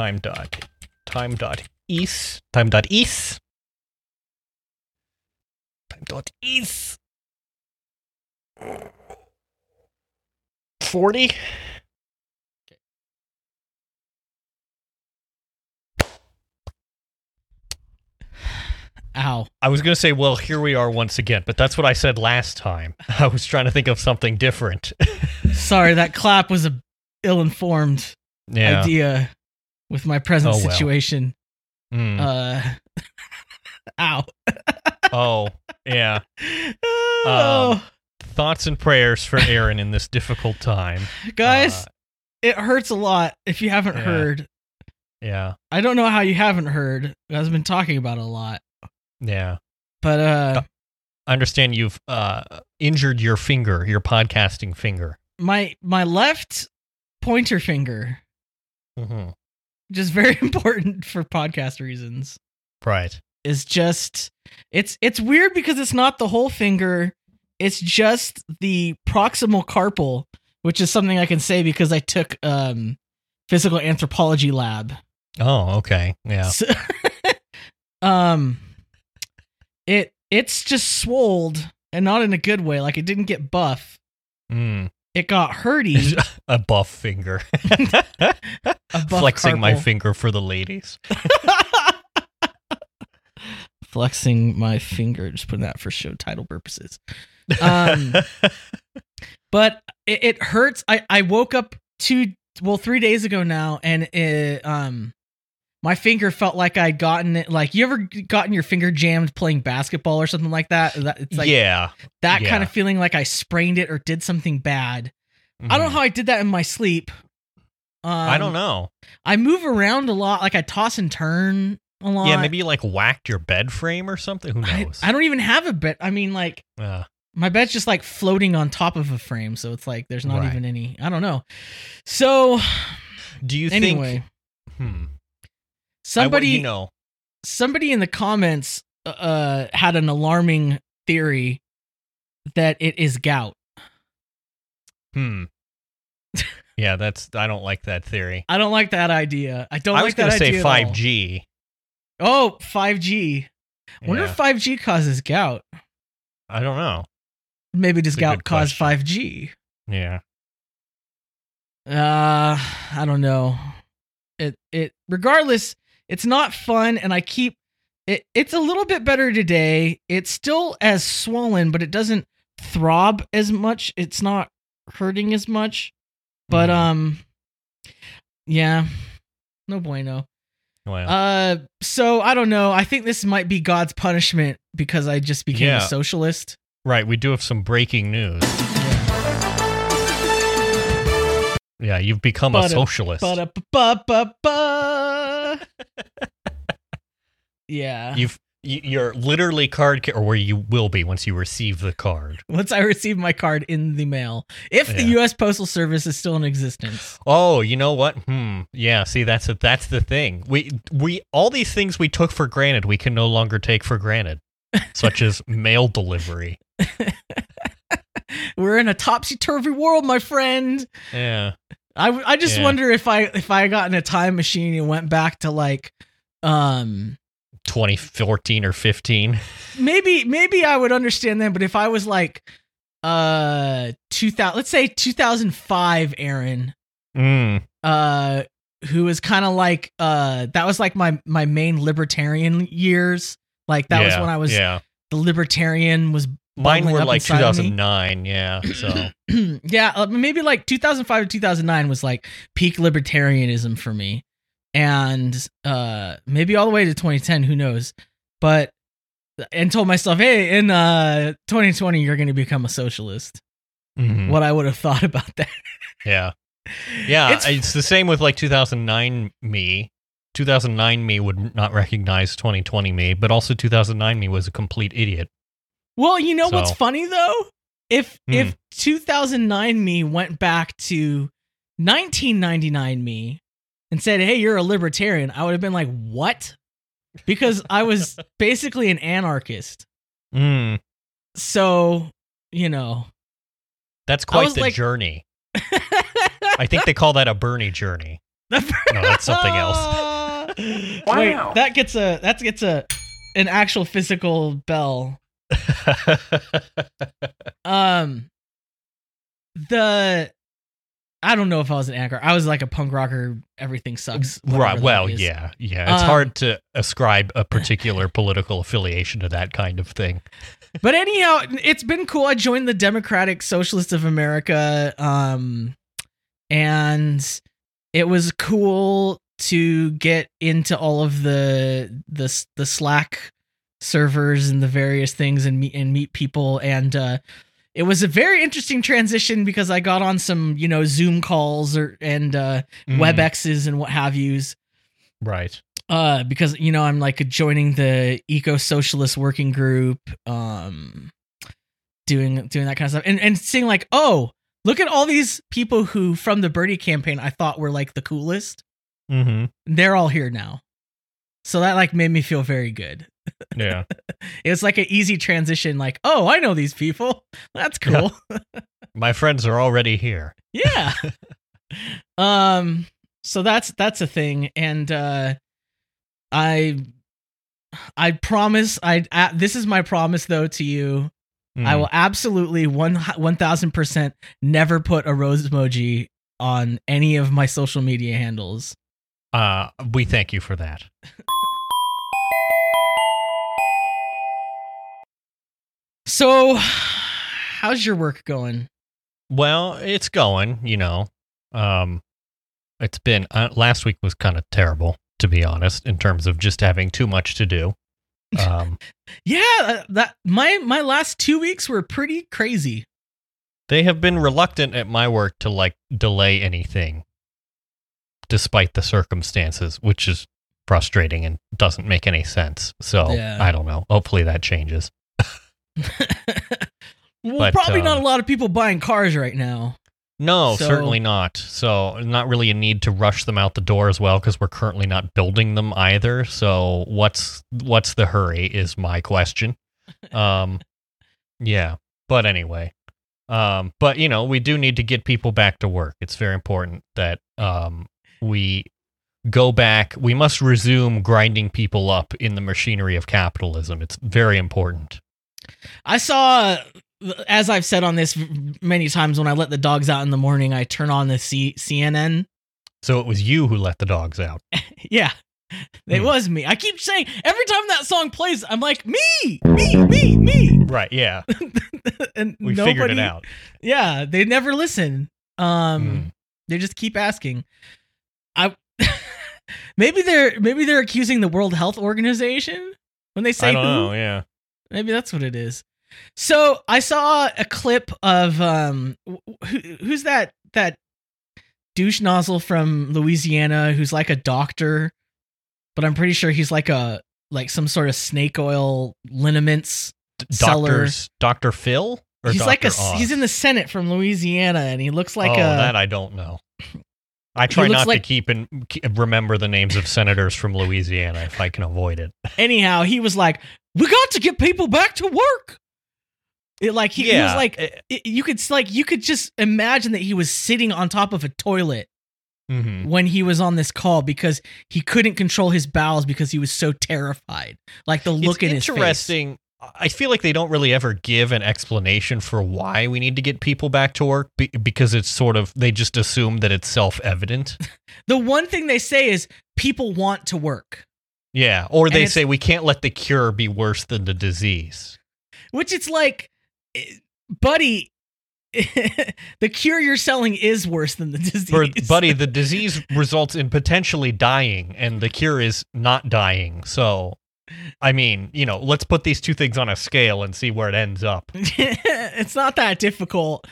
time dot time dot east time dot east time dot east forty. Ow. I was gonna say, well, here we are once again, but that's what I said last time. I was trying to think of something different. Sorry, that clap was a ill-informed yeah. idea with my present Oh, well. situation. Mm. Uh, ow. oh, yeah. oh, Thoughts and prayers for Aaron in this difficult time. guys, Uh, it hurts a lot if you haven't yeah. heard. yeah, I don't know how you haven't heard. I've been talking about it a lot. yeah. But uh I understand you've uh, injured your finger, your podcasting finger. my my left pointer finger, Mm-hmm. Just very important for podcast reasons, Right. is just it's it's weird because it's not the whole finger. It's just the proximal carpal, which is something I can say because I took um physical anthropology lab. Oh, okay. Yeah. So- um it it's just swolled and not in a good way. Like it didn't get buff. Mm. It got hurty. a buff finger. A buff Flexing my finger for the ladies. Flexing my finger, just putting that for show title purposes. Um, but it, it hurts. I, I woke up two, well, three days ago now, and it, um, my finger felt like I'd gotten it. Like you ever gotten your finger jammed playing basketball or something like that? It's like yeah. that kind of feeling like I sprained it or did something bad. I don't know Mhm. how I did that in my sleep. Um, I don't know. I move around a lot. Like I toss and turn a lot. Yeah, maybe you like whacked your bed frame or something. Who I, knows? I don't even have a bed. I mean, like Uh, my bed's just like floating on top of a frame, so it's like there's not Right. even any. I don't know. So do you anyway, think? Hmm. Somebody I, you know. somebody in the comments uh had an alarming theory that it is gout. Hmm. yeah, that's. I don't like that theory. I don't like that idea. I don't I like was gonna that say idea five G. Oh, 5G. Wonder Yeah. if 5G causes gout. I don't know. Maybe does gout cause question. 5G? Yeah. Uh, I don't know. It it regardless, it's not fun, and I keep it. It's a little bit better today. It's still as swollen, but it doesn't throb as much. It's not hurting as much. But Mhm. um, yeah, no bueno. Well, Uh, so I don't know. I think this might be God's punishment because I just became Yeah. a socialist. right. We do have some breaking news. Yeah, you've become a Ba-da- socialist. Yeah. You've you're literally card ca- or where you will be once you receive the card. once I receive my card in the mail, if the U.S. Postal Service is still in existence. Oh, you know what? Hmm. Yeah. See, that's a, that's the thing. We we all these things we took for granted, we can no longer take for granted, such as mail delivery. We're in a topsy turvy world, my friend. Yeah. I, I just Yeah. wonder if I if I got in a time machine and went back to like, um, 2014 or 15. maybe maybe I would understand that, but if I was like, uh, two thousand, let's say two thousand five, Aaron, Mm. uh, who was kind of like, uh, that was like my my main libertarian years. Like that was when I was Yeah. the libertarian was Mine were like inside of me. 2009. Yeah. So. yeah, uh, maybe like 2005 to 2009 was like peak libertarianism for me. And uh maybe all the way to 2010, who knows. But and told myself, "Hey, in uh 2020 you're going to become a socialist." mhm. What I would have thought about that. Yeah. Yeah. It's- It's, the same with like 2009 me. 2009 me would not recognize 2020 me, but also 2009 me was a complete idiot. Well, you know what's funny though? If Hmm. if 2009 me went back to 1999 me and said, "Hey, you're a libertarian," I would have been like, "What?" Because I was basically an anarchist. Mm. So, you know, That's quite the like- journey. I think they call that a Bernie journey. No, that's something else. Wait, Wow. that gets a that gets a an actual physical bell. Um, the I don't know if I was an anchor. I was like a punk rocker. Everything sucks. right. Well, yeah, yeah. It's Um, hard to ascribe a particular political affiliation to that kind of thing. But anyhow, it's been cool. I joined the Democratic Socialists of America, um, and it was cool to get into all of the the the Slack servers and the various things and meet and meet people. And uh it was a very interesting transition because I got on some, you know, Zoom calls or and uh Mm, WebExes and what have yous. Right. uh because you know i'm like joining the eco socialist working group um doing doing that kind of stuff. And and seeing like oh look at all these people who from the Bernie campaign i thought were like the coolest. Mm-hmm. they're all here now. So that like made me feel very good Yeah. it was like an easy transition like oh i know these people that's cool My friends are already here. yeah um so that's that's a thing and uh i i promise i uh, this is my promise though to you i Mm. will absolutely one 1000% never put a rose emoji on any of my social media handles Uh, we thank you for that. So how's your work going Well, it's going, you know. Um, it's been uh, last week was kind of terrible, to be honest, in terms of just having too much to do. Um, yeah uh, that my my last two weeks were pretty crazy they have been reluctant at my work to like delay anything, despite the circumstances, which is frustrating and doesn't make any sense. So Yeah. I don't know. Hopefully that changes. well But, probably not um, a lot of people buying cars right now No, So- certainly not. So, not really a need to rush them out the door as well because we're currently not building them either. So, what's what's the hurry is my question. Um, yeah, but anyway, um, but you know, we do need to get people back to work. It's very important that um we go back. We must resume grinding people up in the machinery of capitalism. It's very important. I saw, as I've said on this many times, when I let the dogs out in the morning, I turn on the C- CNN. So it was you who let the dogs out. Yeah, it Hmm. was me. I keep saying every time that song plays, I'm like, me, me, me, me. Right? Yeah, and we nobody, figured it out. Yeah, they never listen. Um, Hmm. they just keep asking. I maybe they're maybe they're accusing the World Health Organization when they say I don't who. know. Yeah. Maybe that's what it is. So I saw a clip of um, who, who's that that douche nozzle from Louisiana who's like a doctor, but I'm pretty sure he's like a like some sort of snake oil liniments. seller. Doctor Phil or he's Dr. like a Oz? he's in the Senate from Louisiana, and he looks like oh, a that I don't know. I try not like- to keep and remember the names of senators from Louisiana if I can avoid it. anyhow. He was like, "We got to get people back to work." It like he, he was like eh, it, you could like you could just imagine that he was sitting on top of a toilet mhm. when he was on this call because he couldn't control his bowels because he was so terrified. Like the look it's in his face. interesting. I feel like they don't really ever give an explanation for why we need to get people back to work be- because it's sort of they just assume that it's self-evident. The one thing they say is people want to work, Yeah, or they say we can't let the cure be worse than the disease. which it's like, eh, buddy, the cure you're selling is worse than the disease. For, buddy, the disease results in potentially dying, and the cure is not dying. So, I mean, you know, let's put these two things on a scale and see where it ends up. it's not that difficult.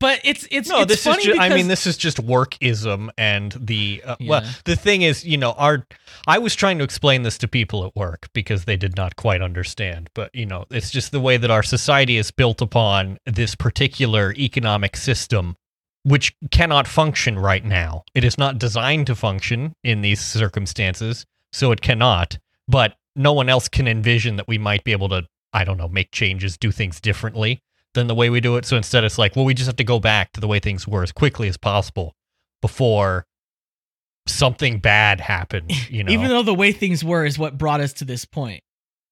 But it's it's No, it's this is funny just, I mean, this is just workism, and the uh, well, the thing is, you know, our I was trying to explain this to people at work because they did not quite understand, but you know, it's just the way that our society is built upon this particular economic system which cannot function right now. It is not designed to function in these circumstances, so it cannot, but no one else can envision that we might be able to, I don't know, make changes, do things differently than the way we do it. So instead, it's like, well, we just have to go back to the way things were as quickly as possible before something bad happened. You know, Even though the way things were is what brought us to this point.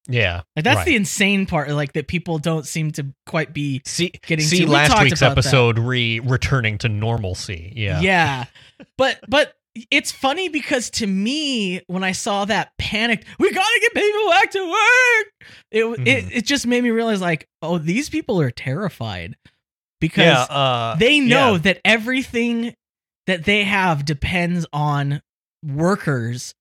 yeah. Like that's right. the insane part. Like that people don't seem to quite be see getting see to- last talked week's about that. episode re returning to normalcy. Yeah. Yeah. But but it's funny because to me, when I saw that panicked, we gotta get people back to work. It Mhm. it it just made me realize like, oh, these people are terrified because Yeah. Uh, they know yeah. that everything that they have depends on workers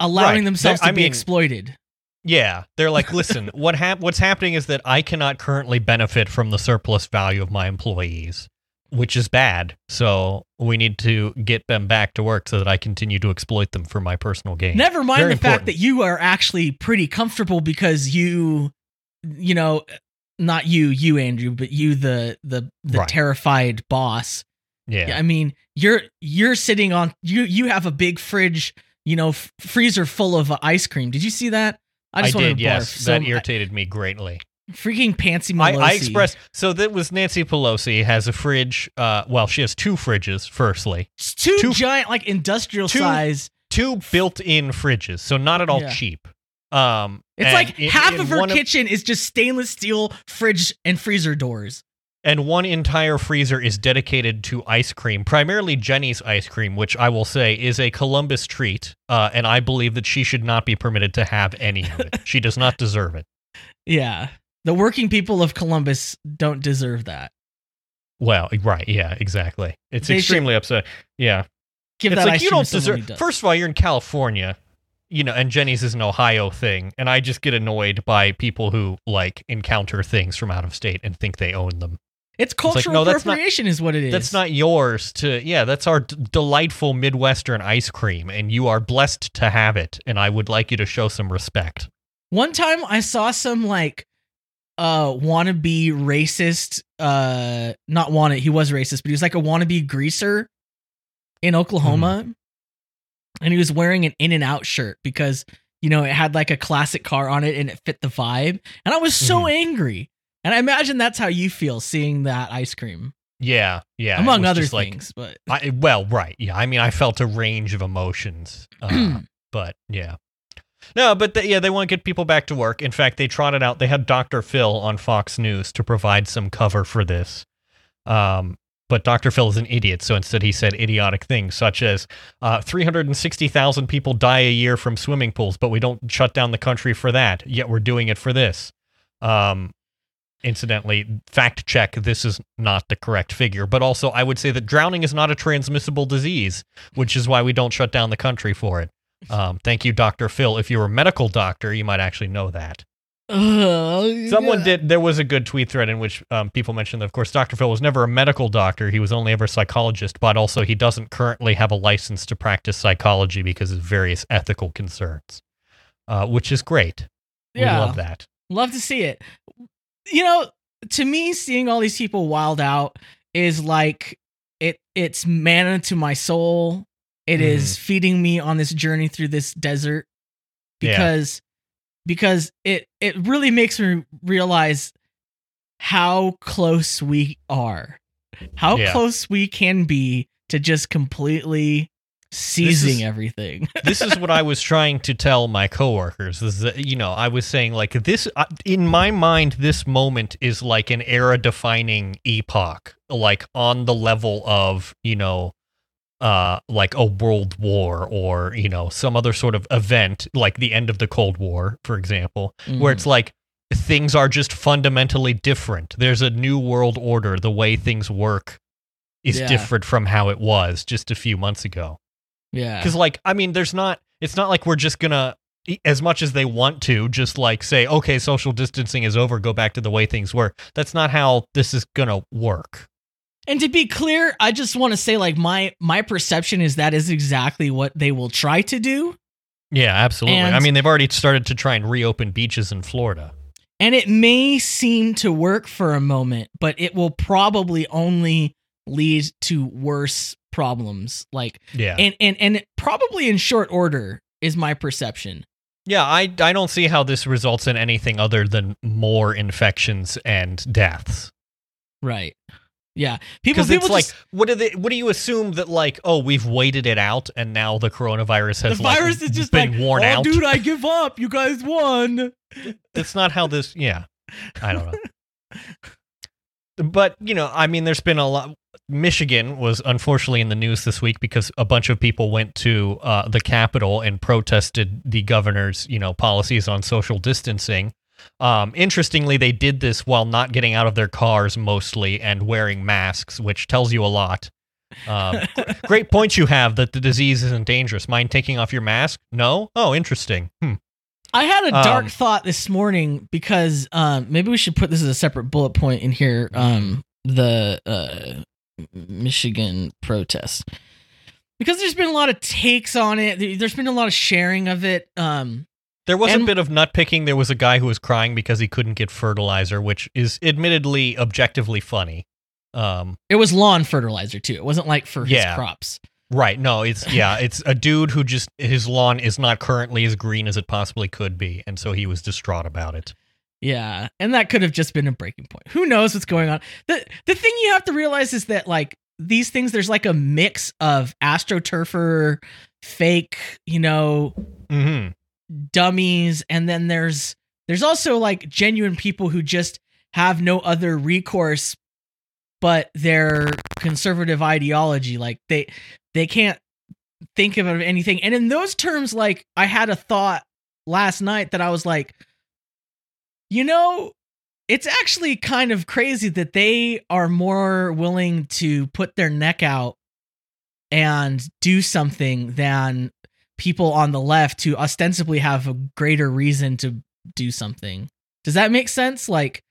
allowing Right. themselves They- to I be mean- exploited. Yeah, they're like, listen, what hap- what's happening is that I cannot currently benefit from the surplus value of my employees, which is bad. So we need to get them back to work so that I continue to exploit them for my personal gain. Never mind Very the fact that you are actually pretty comfortable because you, you know, not you, you Andrew, but you the the the Right. terrified boss. yeah. I mean, you're you're sitting on you you have a big fridge, you know, f- freezer full of uh, ice cream. Did you see that? I, just wanted did, to yes. barf. that So, irritated me greatly. Freaking Pansy I, Pelosi. I expressed so that was Nancy Pelosi has a fridge. Uh, well, she has two fridges. Firstly, It's two, two- giant, like industrial two- size. two built-in fridges, so not at all Yeah. cheap. Um, It's like in- half in of her kitchen is just stainless steel fridge and freezer doors. and one entire freezer is dedicated to ice cream, primarily Jeni's ice cream, which I will say is a Columbus treat, uh, and I believe that she should not be permitted to have any of it. she does not deserve it. Yeah. The working people of Columbus don't deserve that. Well, right, yeah, exactly. It's They extremely upset. Yeah, Give it's that like you don't to someone who deserve. First of all, you're in California, you know, and Jeni's is an Ohio thing, and I just get annoyed by people who like encounter things from out of state and think they own them. it's like, cultural no, that's not- appropriation, is what it is. That's not yours to. Yeah, that's our d- delightful Midwestern ice cream, and you are blessed to have it. And I would like you to show some respect. One time I saw some like uh wannabe racist uh not wanted he was racist, but he was like a wannabe greaser in Oklahoma. Hmm. And he was wearing an In-N-Out shirt because you know it had like a classic car on it and it fit the vibe. And I was so Mhm. angry. And I imagine that's how you feel seeing that ice cream. Yeah, yeah. among other just like- things, but I, well, right. Yeah, I mean, I felt a range of emotions, uh, but yeah. No, but yeah, they want to get people back to work. In fact, they trotted out. They had Dr. Phil on Fox News to provide some cover for this. Um, but Dr. Phil is an idiot, so instead he said idiotic things such as uh, 360,000 people die a year from swimming pools, but we don't shut down the country for that. Yet we're doing it for this. Um, incidentally, fact check: this is not the correct figure. But also, I would say that drowning is not a transmissible disease, which is why we don't shut down the country for it. Um, thank you, Dr. Phil. If you were a medical doctor, you might actually know that. Someone did. There was a good tweet thread in which um, people mentioned that, of course, Dr. Phil was never a medical doctor. He was only ever a psychologist, but also he doesn't currently have a license to practice psychology because of various ethical concerns, uh, which is great. Yeah. We love that. Love to see it. You know, to me, seeing all these people wild out is like it. It's manna to my soul. It is Mm-hmm. feeding me on this journey through this desert Yeah. because because it it really makes me realize how close we are, how Yeah. close we can be to just completely seizing is- everything. this is what I was trying to tell my coworkers. Is you know I was saying like this uh, in my mind, this moment is like an era-defining epoch, like on the level of you know, uh, like a world war or you know some other sort of event, like the end of the Cold War, for example, where it's like things are just fundamentally different. There's a new world order. The way things work is Yeah. different from how it was just a few months ago. yeah, Because, like, I mean, there's not, it's not like we're just gonna, e- as much as they want to, just like say, okay, social distancing is over, go back to the way things were. That's not how this is gonna work. And to be clear, I just want to say like my my perception is that is exactly what they will try to do. Yeah, absolutely. And- I mean, they've already started to try and reopen beaches in Florida. And it may seem to work for a moment, but it will probably only lead to worse problems. Like Yeah. and and and probably in short order is my perception. yeah, I, I don't see how this results in anything other than more infections and deaths. Right. Yeah, people Because it's people like, what do they? What do you assume that like? Oh, we've waited it out, and now the coronavirus the has like, virus is just been like, worn oh, out. dude, I give up. You guys won. That's not how this. Yeah, I don't know. but you know, I mean, there's been a lot. Michigan was unfortunately in the news this week because a bunch of people went to uh, the Capitol and protested the governor's, you know, policies on social distancing. Um, interestingly, they did this while not getting out of their cars mostly and wearing masks, which tells you a lot. Um, great point you have that the disease isn't dangerous. Mind taking off your mask? No? Oh, interesting. Hmm. I had a dark Um, thought this morning because um, maybe we should put this as a separate bullet point in here. Um, the uh, Michigan protest because there's been a lot of takes on it. There- There's been a lot of sharing of it. Um, There was And- a bit of nut picking. There was a guy who was crying because he couldn't get fertilizer, which is admittedly objectively funny. Um, it was lawn fertilizer too. It wasn't like for his crops. right? No, it's yeah, it's a dude who just his lawn is not currently as green as it possibly could be, and so he was distraught about it. Yeah, and that could have just been a breaking point. Who knows what's going on? the The thing you have to realize is that like these things, there's like a mix of astroturfer, fake, you know, hmm dummies, and then there's there's also like genuine people who just have no other recourse but their conservative ideology. Like they they can't think of anything. And in those terms, like I had a thought last night that I was like, you know, it's actually kind of crazy that they are more willing to put their neck out and do something than people on the left who ostensibly have a greater reason to do something. Does that make sense? Like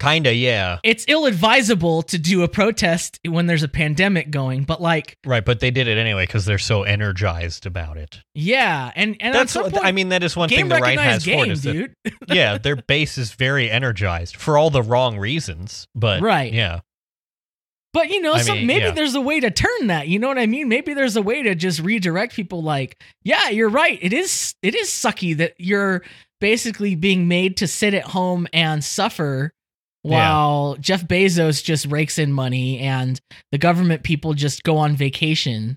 Kinda, yeah, it's ill advisable to do a protest when there's a pandemic going, but like right. But they did it anyway because they're so energized about it. yeah, and and That's what, point, I mean. That is one thing the right has for it game, is that yeah, their base is very energized for all the wrong reasons. But Right. yeah, But you know, I so mean, maybe yeah. there's a way to turn that. You know what I mean? Maybe there's a way to just redirect people. Like, yeah, you're right. It is. It is sucky that you're basically being made to sit at home and suffer while Jeff Bezos just rakes in money and the government people just go on vacation.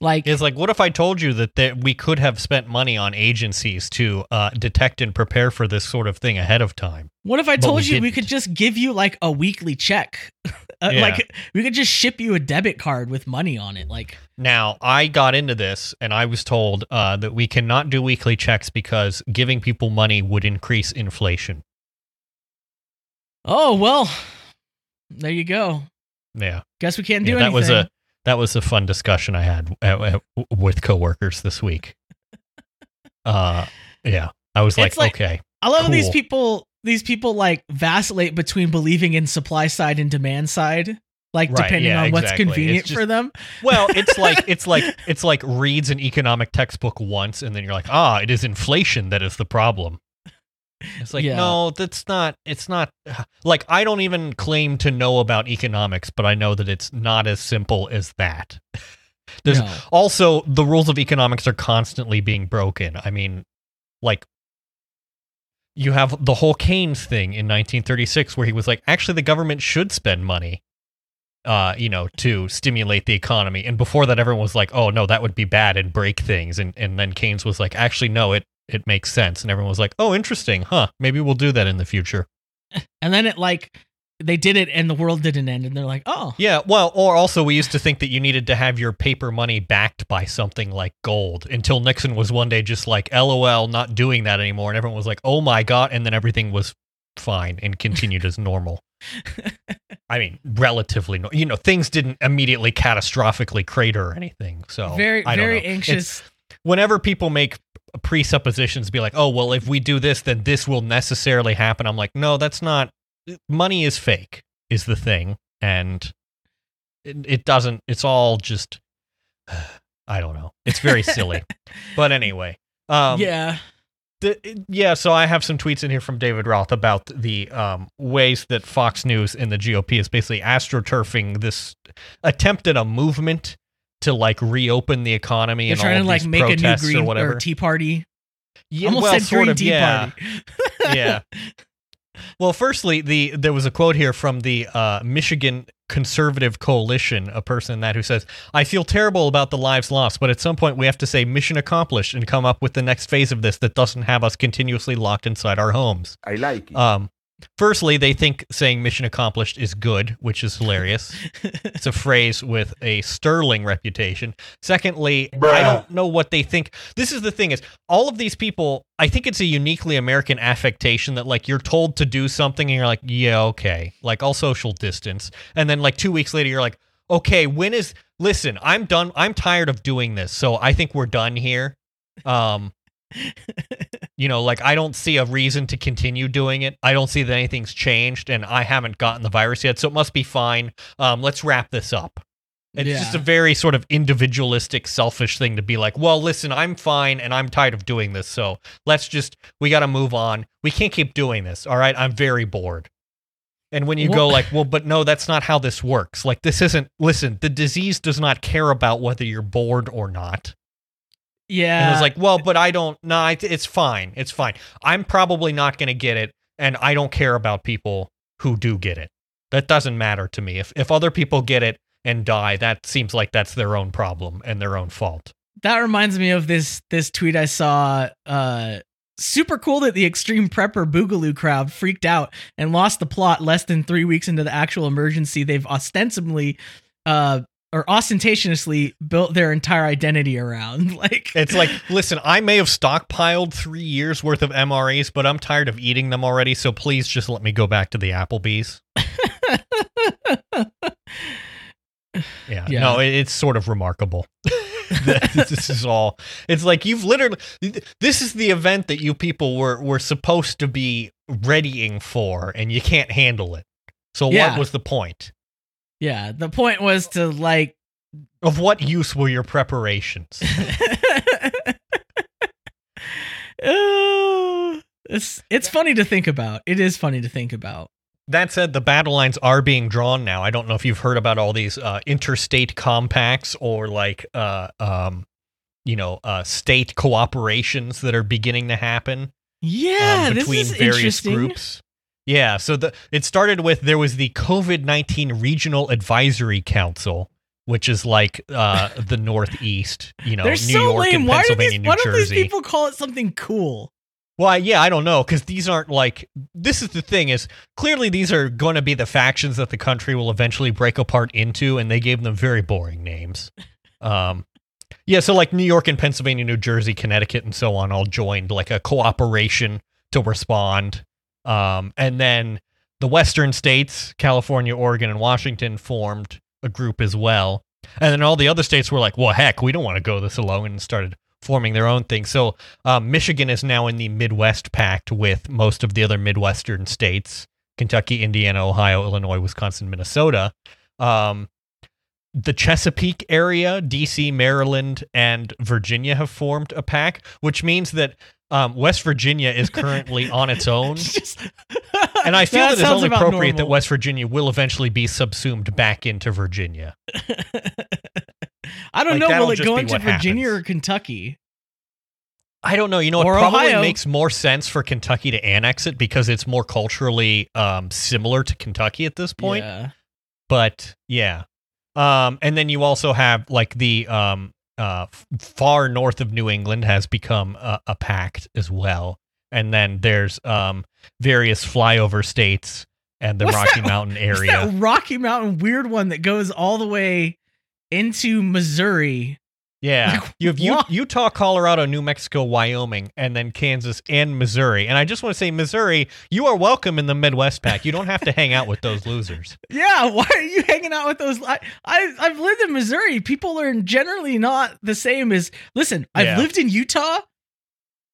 Like, It's like, what if I told you that there, we could have spent money on agencies to uh, detect and prepare for this sort of thing ahead of time? what if I told we you we didn't. could just give you like a weekly check? Uh, Yeah. Like, we could just ship you a debit card with money on it. Like, Now, I got into this and I was told uh, that we cannot do weekly checks because giving people money would increase inflation. oh well, there you go. Yeah, Guess we can't do yeah anything. that was a that was a fun discussion I had uh, uh, with coworkers this week. Uh, yeah, I was like, like- okay, I love how these people these people like vacillate between believing in supply side and demand side, like Right, depending yeah, on what's convenient just- for them. Well, it's like it's like it's like reads an economic textbook once, and then you're like, ah, it is inflation that is the problem. It's like, Yeah. no, that's not. It's not. Like, I don't even claim to know about economics, but I know that it's not as simple as that. There's No. also the rules of economics are constantly being broken. I mean, like. You have the whole Keynes thing in 1936 where he was like, actually, the government should spend money uh, you know, to stimulate the economy. And before that, everyone was like, "Oh no, that would be bad and break things." And and then Keynes was like, "Actually, no, it it makes sense." And everyone was like, "Oh, interesting, huh? Maybe we'll do that in the future." And then it like they did it and the world didn't end and they're like, "Oh, Yeah, well, or also we used to think that you needed to have your paper money backed by something like gold until Nixon was one day just like, "LOL, not doing that anymore," and everyone was like, "Oh my god!" And then everything was fine and continued as normal. I mean, relatively, no- you know, things didn't immediately catastrophically crater or anything. So very very know. anxious." whenever people make presuppositions be like oh well if we do this then this will necessarily happen. I'm like no that's not money is fake is the thing and it, it doesn't it's all just i don't know. It's very silly. But anyway um yeah. the, yeah, so I have some tweets in here from David Roth about the um, ways that Fox News and the GOP is basically astroturfing this attempt at a movement to like reopen the economy They're and trying all to like make a new green or or, tea party. yeah, Almost well, said sort green of, tea yeah, party. yeah. Well, firstly, the there was a quote here from the uh, Michigan Conservative Coalition, a person in that who says, "I feel terrible about the lives lost, but at some point we have to say mission accomplished and come up with the next phase of this that doesn't have us continuously locked inside our homes." I like it. Um, firstly, they think saying mission accomplished is good, which is hilarious. it's a phrase with a sterling reputation. Secondly, I don't know what they think. This is the thing is all of these people, I think it's a uniquely American affectation that like you're told to do something and you're like, yeah, okay. Like I'll social distance. And then like 2 weeks later you're like, okay, when is listen, I'm done. I'm tired of doing this. So I think we're done here. Um you know, like I don't see a reason to continue doing it. I don't see that anything's changed, and I haven't gotten the virus yet, so it must be fine. Um, let's wrap this up. It's just a very sort of individualistic, selfish thing to be like, well, listen, I'm fine and I'm tired of doing this, so let's just we got to move on. We can't keep doing this. All right, I'm very bored. And when you go like, well, but no, that's not how this works. Like this isn't. Listen, the disease does not care about whether you're bored or not. Yeah. And it was like, well, but I don't. No, nah, it's fine. It's fine. I'm probably not going to get it, and I don't care about people who do get it. That doesn't matter to me. If if other people get it and die, that seems like that's their own problem and their own fault. that reminds me of this this tweet I saw. Uh, super cool that the extreme prepper boogaloo crowd freaked out and lost the plot less than three weeks into the actual emergency. They've ostensibly, uh, or ostentatiously built their entire identity around. Like It's like, listen, I may have stockpiled three years worth of MREs, but I'm tired of eating them already. So please just let me go back to the Applebee's. Yeah, Yeah. no, it, it's sort of remarkable. this is all. It's like you've literally. This is the event that you people were were supposed to be readying for, and you can't handle it. So Yeah. what was the point? Yeah, the point was to like Of what use were your preparations? Uh, it's it's funny to think about. It is funny to think about. That said, the battle lines are being drawn now. I don't know if you've heard about all these uh, interstate compacts or like, uh, um, you know, uh, state cooperations that are beginning to happen. Yeah, um, this between is various interesting. groups. Yeah, so the it started with there was the COVID nineteen Regional Advisory Council, which is like uh, the Northeast, you know, They're New so York lame. and Why Pennsylvania, these? New Why don't these people call it something cool? Well, yeah, I don't know because these aren't like this is the thing is clearly these are going to be the factions that the country will eventually break apart into, and they gave them very boring names. Um, yeah, so like New York and Pennsylvania, New Jersey, Connecticut, and so on all joined like a cooperation to respond, um, and then the Western states, California, Oregon, and Washington formed a group as well, and then all the other states were like, "Well, heck, we don't want to go this alone," and started forming their own thing. So um, Michigan is now in the Midwest Pact with most of the other Midwestern states Kentucky, Indiana, Ohio, Illinois, Wisconsin, Minnesota. Um, the Chesapeake area, DC, Maryland, and Virginia have formed a pact, which means that um, West Virginia is currently on its own. Just- And I feel that, it's only appropriate that. West Virginia will eventually be subsumed back into Virginia. I don't like, know. that'll it go into Virginia happens. or Kentucky? I don't know. You know, it probably Ohio. makes more sense for Kentucky to annex it because it's more culturally um, similar to Kentucky at this point. Yeah. But yeah, um, and then you also have like the um, uh, far north of New England has become a, a pact as well, and then there's um, various flyover states and the What's Rocky that- Mountain area. Rocky Mountain weird one that goes all the way into Missouri? Yeah, Like, you have U-? Utah, Colorado, New Mexico, Wyoming, and then Kansas and Missouri. And I just want to say, Missouri, you are welcome in the Midwest Pact. You don't have to hang out with those losers. Yeah, why are you hanging out with those? I, I I've lived in Missouri. People are generally not the same as. Listen, I've Yeah. lived in Utah,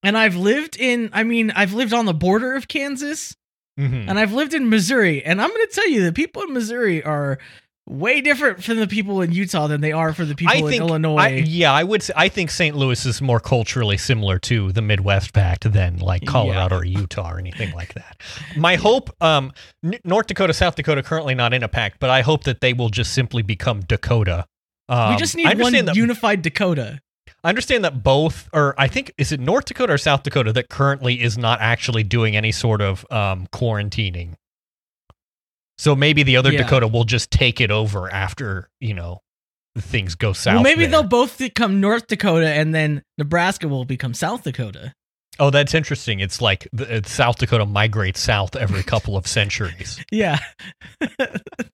and I've lived in. I mean, I've lived on the border of Kansas, Mhm. and I've lived in Missouri. And I'm going to tell you, the people in Missouri are way different from the people in Utah than they are for the people I in Illinois. I, yeah, I would. Say, I think St. Louis is more culturally similar to the Midwest Pact than like Colorado or Utah or anything like that. My hope, um, N- North Dakota, South Dakota, currently not in a pact, but I hope that they will just simply become Dakota. Um, we just need one that- unified Dakota. I understand that both, or I think is it North Dakota or South Dakota that currently is not actually doing any sort of um, quarantining. So maybe the other Yeah. Dakota will just take it over after you know things go south. well, maybe there. they'll both become North Dakota, and then Nebraska will become South Dakota. Oh, that's interesting. It's like the, uh, South Dakota migrates south every couple of centuries. Yeah,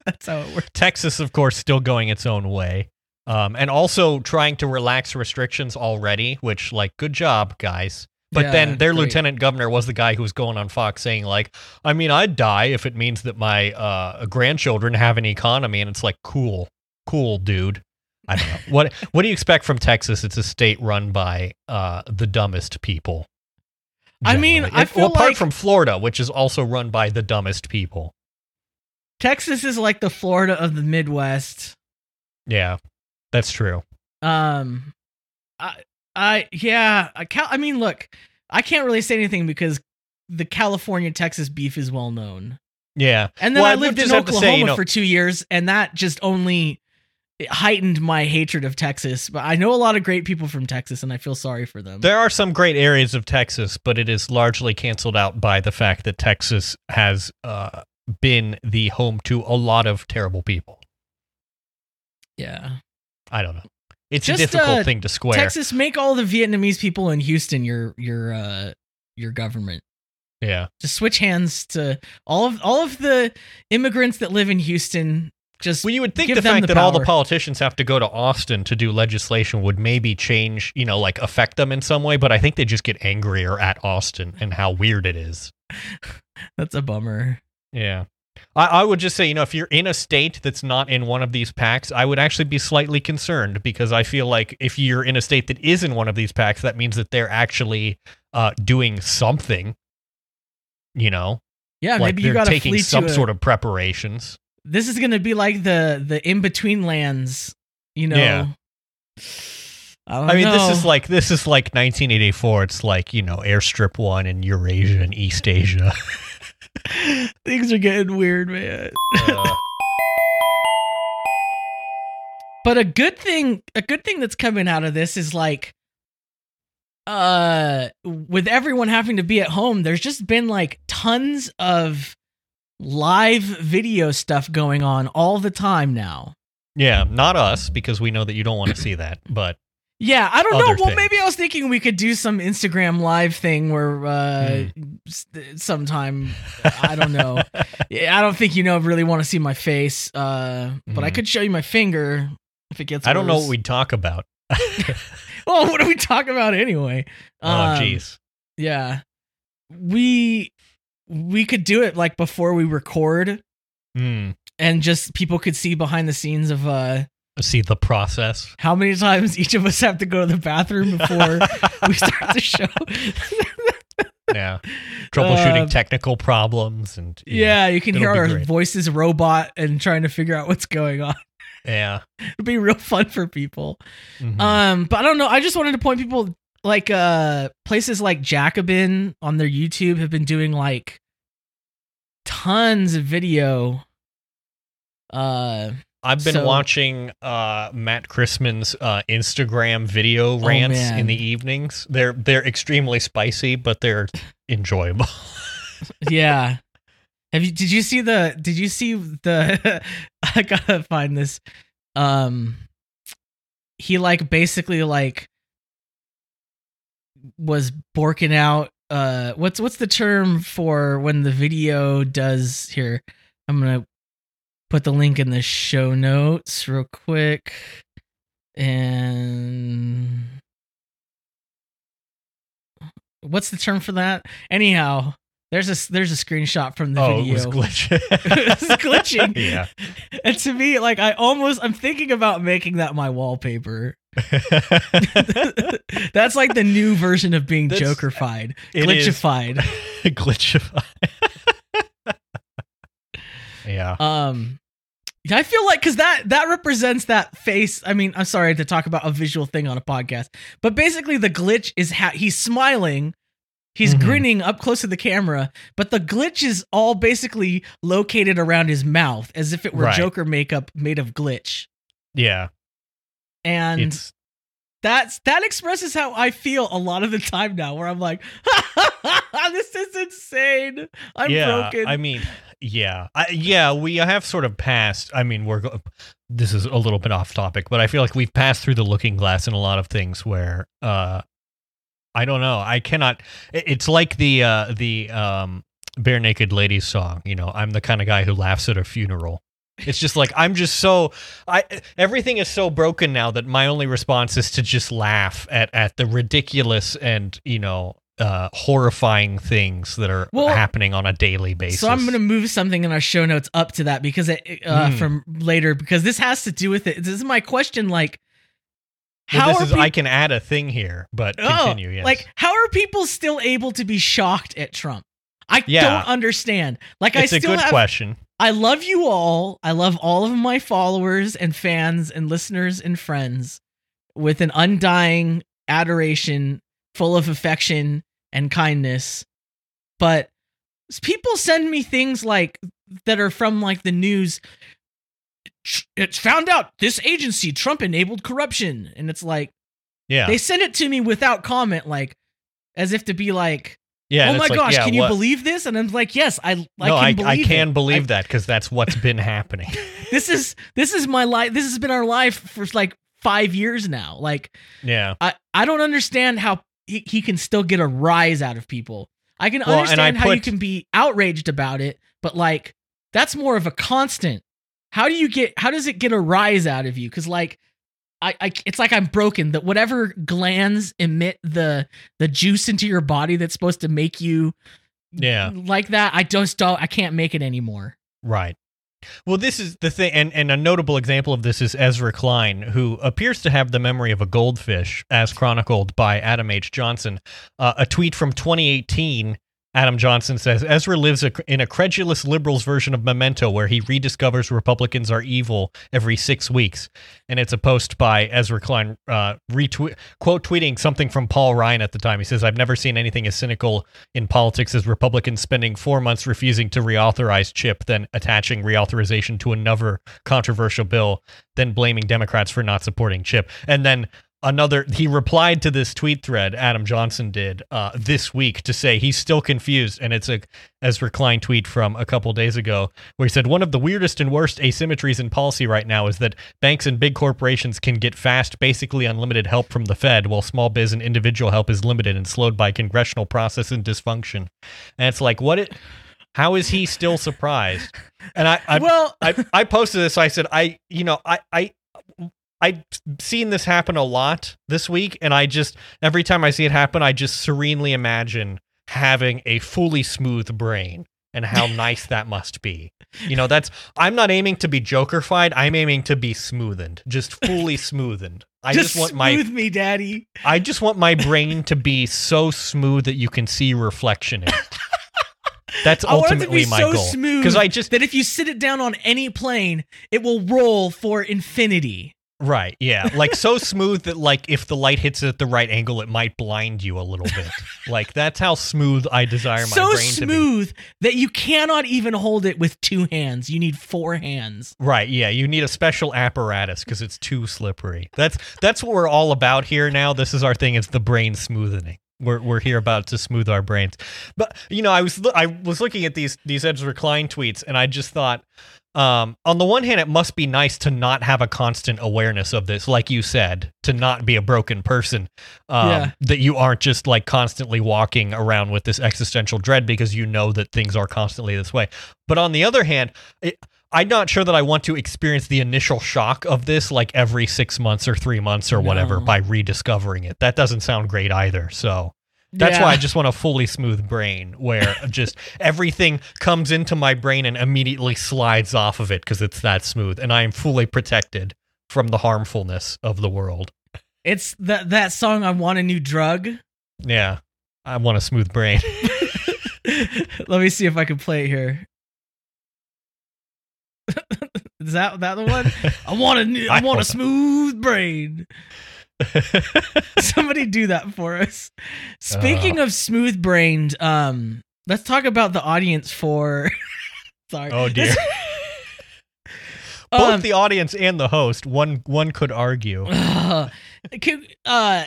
that's how it works. Texas, of course, still going its own way. Um, and also trying to relax restrictions already, which, like, good job, guys. But Yeah, then their great. lieutenant governor was the guy who was going on Fox saying, like, I mean, I'd die if it means that my uh, grandchildren have an economy. And it's like, cool, cool, dude. I don't know. what What do you expect from Texas? It's a state run by uh, the dumbest people. I mean, generally. I feel well, apart like- from Florida, which is also run by the dumbest people. Texas is like the Florida of the Midwest. Yeah, that's true. Um, I, I, yeah, I, ca- I mean, look, I can't really say anything because the California Texas beef is well known. Yeah. And then Well, I lived in just have to Oklahoma say, you know- for two years, and that just only heightened my hatred of Texas. But I know a lot of great people from Texas, and I feel sorry for them. There are some great areas of Texas, but it is largely canceled out by the fact that Texas has uh, been the home to a lot of terrible people. yeah, I don't know. It's Just, a difficult uh, thing to square. Texas, make all the Vietnamese people in Houston your your uh your government. yeah. Just switch hands to all of all of the immigrants that live in Houston. Just Well, you would think the fact the that all the politicians have to go to Austin to do legislation would maybe change, you know, like affect them in some way, but I think they just get angrier at Austin and how weird it is. that's a bummer. Yeah. I, I would just say, you know, if you're in a state that's not in one of these pacts, I would actually be slightly concerned because I feel like if you're in a state that is in one of these pacts, that means that they're actually uh, doing something. You know, Yeah, like maybe you they're got taking flee some to a, sort of preparations. This is gonna be like the the in between lands. You know. Yeah. I don't. I mean, know. this is like this is like 1984. It's like you know, airstrip one in Eurasia and Eastasia. things are getting weird, man. Uh, But a good thing, a good thing that's coming out of this is like, uh, with everyone having to be at home, there's just been like tons of live video stuff going on all the time now. yeah, not us because we know that you don't want to see that, but Yeah, I don't know. Well, things. maybe I was thinking we could do some Instagram live thing where uh Hmm. s- sometime I don't know. I don't think you know really want to see my face. Uh but I Mhm. could show you my finger if it gets I don't know what we'd talk about. Well, what do we talk about anyway? oh, Um, jeez. Yeah. We we could do it like before we record Hmm. and just people could see behind the scenes of uh see the process. how many times each of us have to go to the bathroom before we start the show. yeah, troubleshooting Um, technical problems and yeah, you can hear our great. voices robot and trying to figure out what's going on. yeah. It'd be real fun for people. Mhm. Um, but I don't know. I just wanted to point people like uh places like Jacobin on their YouTube have been doing like tons of video. Uh I've been so- watching uh, Matt Christman's uh, Instagram video Oh, rants man. in the evenings. They're they're extremely spicy, but they're enjoyable. yeah. Have you did you see the did you see the I gotta find this. Um he like basically like was borking out uh what's what's the term for when the video does here i'm gonna put the link in the show notes real quick and what's the term for that anyhow there's a there's a screenshot from the oh, video it was glitch. It was glitching. yeah. and to me like i almost i'm thinking about making that my wallpaper that's like the new version of being That's- jokerfied glitchified glitchify. Yeah. um i feel like because that that represents that face i mean i'm sorry to talk about a visual thing on a podcast but basically the glitch is ha- he's smiling he's Mhm. grinning up close to the camera but the glitch is all basically located around his mouth as if it were Right. joker makeup made of glitch Yeah. and It's That's that expresses how I feel a lot of the time now, where I'm like, "This is insane. I'm yeah, broken." I mean, yeah, I, yeah, we have sort of passed. I mean, we're this is a little bit off topic, but I feel like we've passed through the looking glass in a lot of things where, uh, I don't know, I cannot. It's like the uh, the um, Barenaked Ladies song. You know, I'm the kind of guy who laughs at a funeral. It's just like I'm just so I everything is so broken now that my only response is to just laugh at at the ridiculous and you know uh horrifying things that are Well, happening on a daily basis. So I'm gonna move something in our show notes up to that because it uh, Hmm. from later because this has to do with it. This is my question. Like, Well, how this are is peop- I can add a thing here, but Oh. Yes. Like, how are people still able to be shocked at Trump? I Yeah. don't understand. Like, it's I a still good have. question. I love you all. I love all of my followers and fans and listeners and friends with an undying adoration, full of affection and kindness. But people send me things like that are from like the news. "Tr- It's found out this agency Trump enabled corruption, and it's like Yeah, they send it to me without comment, like as if to be like, yeah. "Oh my like, gosh, yeah, can you what- believe this?" And I'm like, "Yes, I, I no, can I, believe I can it. believe I- that because that's what's been happening. this is this is my life. This has been our life for like five years now. Like yeah, I I don't understand how he, he can still get a rise out of people. I can Well, and I understand how you can be outraged about it, but like that's more of a constant. How do you get? How does it get a rise out of you? Because like. I, I, it's like I'm broken. That whatever glands emit the the juice into your body that's supposed to make you, Yeah. like that. I just don't. I can't make it anymore. Right. Well, this is the thing, and, and a notable example of this is Ezra Klein, who appears to have the memory of a goldfish, as chronicled by Adam H. Johnson. Uh, a tweet from 2018, Adam Johnson says Ezra lives in a credulous liberals version of Memento, where he rediscovers Republicans are evil every six weeks. And it's a post by Ezra Klein, uh, retweet, quote tweeting something from Paul Ryan at the time. He says, I've never seen anything as cynical in politics as Republicans spending four months refusing to reauthorize CHIP, then attaching reauthorization to another controversial bill, then blaming Democrats for not supporting CHIP. And then another, he replied to this tweet thread, Adam Johnson did uh, this week to say he's still confused. And it's a Ezra Klein tweet from a couple days ago where he said, One of the weirdest and worst asymmetries in policy right now is that banks and big corporations can get fast, basically unlimited help from the Fed, while small biz and individual help is limited and slowed by congressional process and dysfunction. And it's like, what it, how is he still surprised? And I, I, well, I, I posted this. I said, I, you know, I, I, I've seen this happen a lot this week, and I just every time I see it happen, I just serenely imagine having a fully smooth brain and how nice that must be. You know, that's I'm not aiming to be jokerfied. I'm aiming to be smoothened, just fully smoothened. I just, want my smooth me, daddy. I just want my brain to be so smooth that you can see reflection in it. That's I want it to ultimately my so goal. smooth Because I just that if you sit it down on any plane, it will roll for infinity. Right. Yeah. Like so smooth that like if the light hits it at the right angle, it might blind you a little bit. like that's how smooth I desire my so brain to be. So smooth that you cannot even hold it with two hands. You need four hands. Right. Yeah. You need a special apparatus because it's too slippery. That's that's what we're all about here now. This is our thing. It's the brain smoothening. We're, we're here about to smooth our brains. But you know, I was I was looking at these these Ezra Klein tweets, and I just thought, um, on the one hand, it must be nice to not have a constant awareness of this, like you said, to not be a broken person. Um, Yeah. That you aren't just like constantly walking around with this existential dread because you know that things are constantly this way. But on the other hand, it, I'm not sure that I want to experience the initial shock of this like every six months or three months or whatever by rediscovering it. That doesn't sound great either. So that's Yeah. why I just want a fully smooth brain where just everything comes into my brain and immediately slides off of it because it's that smooth and I am fully protected from the harmfulness of the world. It's that that song. I want a new drug. Yeah. I want a smooth brain. Let me see if I can play it here. Is that that the one? I want a new, I, I want a smooth brain. Somebody do that for us. Speaking of smooth brained, um, let's talk about the audience for. Sorry. oh dear. Both um, the audience and the host, one one could argue. Could- uh,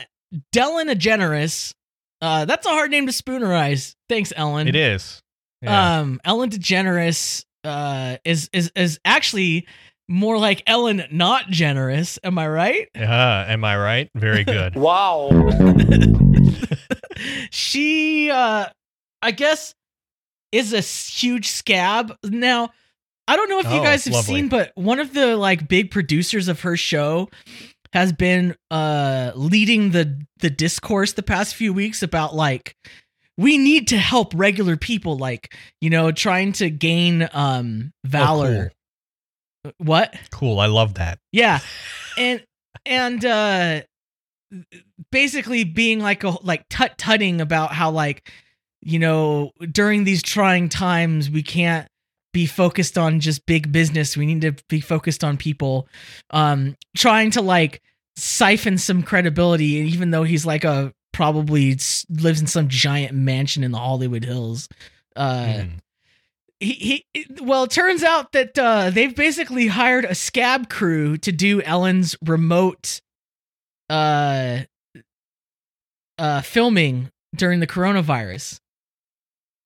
Dellen DeGeneres. Uh, that's a hard name to spoonerize. Thanks, Ellen. It is. Yeah. Um, Ellen DeGeneres uh, is is is actually more like Ellen not generous. Am I right? Uh, am I right? Very good. Wow. she, uh, I guess, is a huge scab. Now, I don't know if you Oh, guys have lovely. seen, but one of the like big producers of her show has been uh leading the the discourse the past few weeks about like we need to help regular people like you know trying to gain um valor what cool. I love that. yeah and and uh basically being like a like tut tutting about how like you know during these trying times we can't be focused on just big business we need to be focused on people um trying to like siphon some credibility even though he's like a probably lives in some giant mansion in the hollywood hills uh Mm. He, he well it turns out that uh they've basically hired a scab crew to do ellen's remote uh uh filming during the coronavirus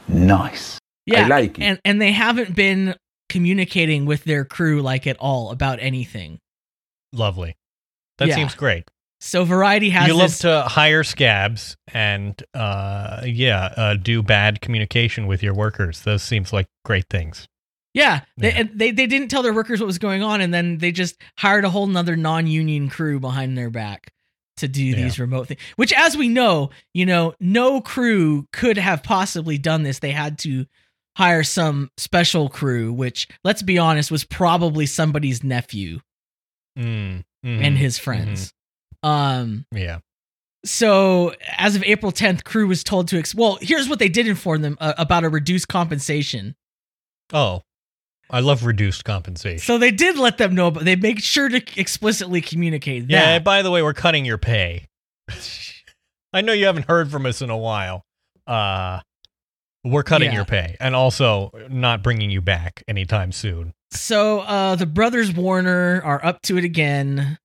Nice. yeah I like it. and and they haven't been communicating with their crew like at all about anything Lovely. That Yeah. seems great. So variety has you love this to hire scabs and uh yeah uh, do bad communication with your workers. Those seems like great things. Yeah, they, Yeah. they they didn't tell their workers what was going on and then they just hired a whole nother non-union crew behind their back to do Yeah. these remote things which as we know you know no crew could have possibly done this. They had to hire some special crew which let's be honest was probably somebody's nephew mm, mhm, and his friends um yeah. so as of april 10th crew was told to ex- well here's what they did inform them uh, about a reduced compensation. Oh. I love reduced compensation. So they did let them know but they make sure to explicitly communicate yeah by the way we're cutting your pay. I know you haven't heard from us in a while. Uh we're cutting Yeah. your pay and also not bringing you back anytime soon. So uh the brothers warner are up to it again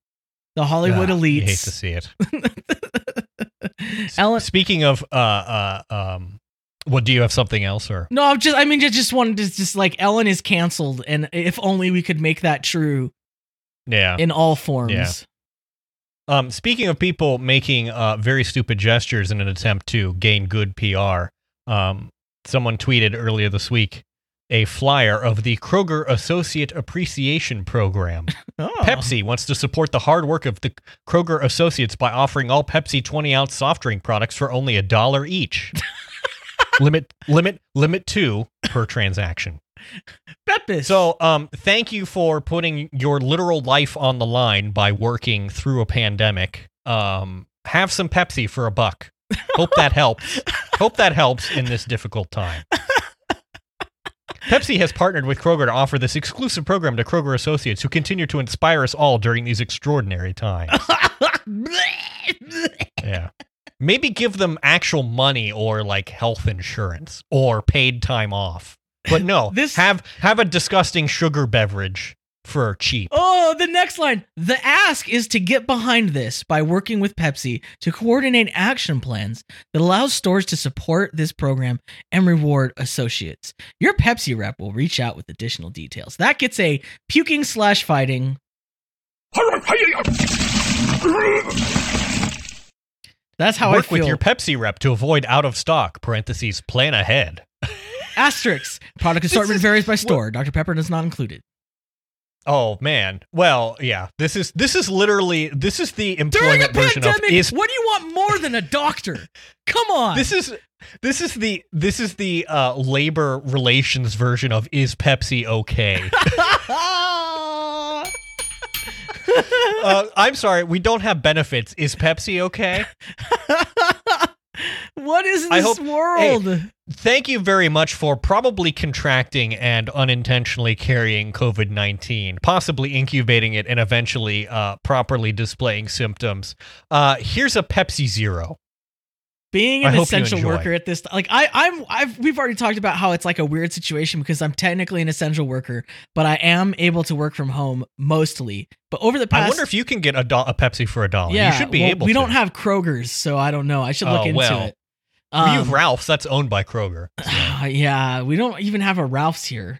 the hollywood Ah, you elites hate to see it. Ellen speaking of uh uh um what do you have something else or? No i'm just i mean just just wanted to just like ellen is canceled and if only we could make that true yeah. in all forms. Yeah. Um, speaking of people making uh, very stupid gestures in an attempt to gain good PR, um, someone tweeted earlier this week a flyer of the Kroger Associate Appreciation Program. Oh. Pepsi wants to support the hard work of the Kroger Associates by offering all Pepsi 20 ounce soft drink products for only a dollar each. limit, limit, limit two per transaction. Pepis. So, um, thank you for putting your literal life on the line by working through a pandemic. Um, have some Pepsi for a buck. Hope that helps. Hope that helps in this difficult time. Pepsi has partnered with Kroger to offer this exclusive program to Kroger associates who continue to inspire us all during these extraordinary times. Yeah. Maybe give them actual money or like health insurance or paid time off. But no, This- have have a disgusting sugar beverage for cheap. Oh, the next line. The ask is to get behind this by working with Pepsi to coordinate action plans that allows stores to support this program and reward associates. Your Pepsi rep will reach out with additional details. That gets a puking slash fighting. That's how Work I feel. with your Pepsi rep to avoid out of stock. Parentheses. Plan ahead. Asterisk. Product assortment is- varies by store. Dr. Pepper is not included. Oh man. Well, yeah. This is this is literally this is the During a employment version pandemic, of is what do you want more than a doctor? Come on. this is this is the this is the uh, labor relations version of is Pepsi okay? uh, I'm sorry, we don't have benefits. Is Pepsi okay? what is this I hope- world? Thank you very much for probably contracting and unintentionally carrying COVID 19, possibly incubating it and eventually uh, properly displaying symptoms. Uh, here's a Pepsi Zero. Being an essential worker at this like I I'm I've we've already talked about how it's like a weird situation because I'm technically an essential worker, but I am able to work from home mostly. But over the past I wonder if you can get a, do- a Pepsi for a dollar. yeah, you should be well, able. We to. don't have Kroger's, so I don't know. I should look Oh, into well. it. we Um, have Ralph's. That's owned by Kroger. so- yeah, we don't even have a Ralph's here.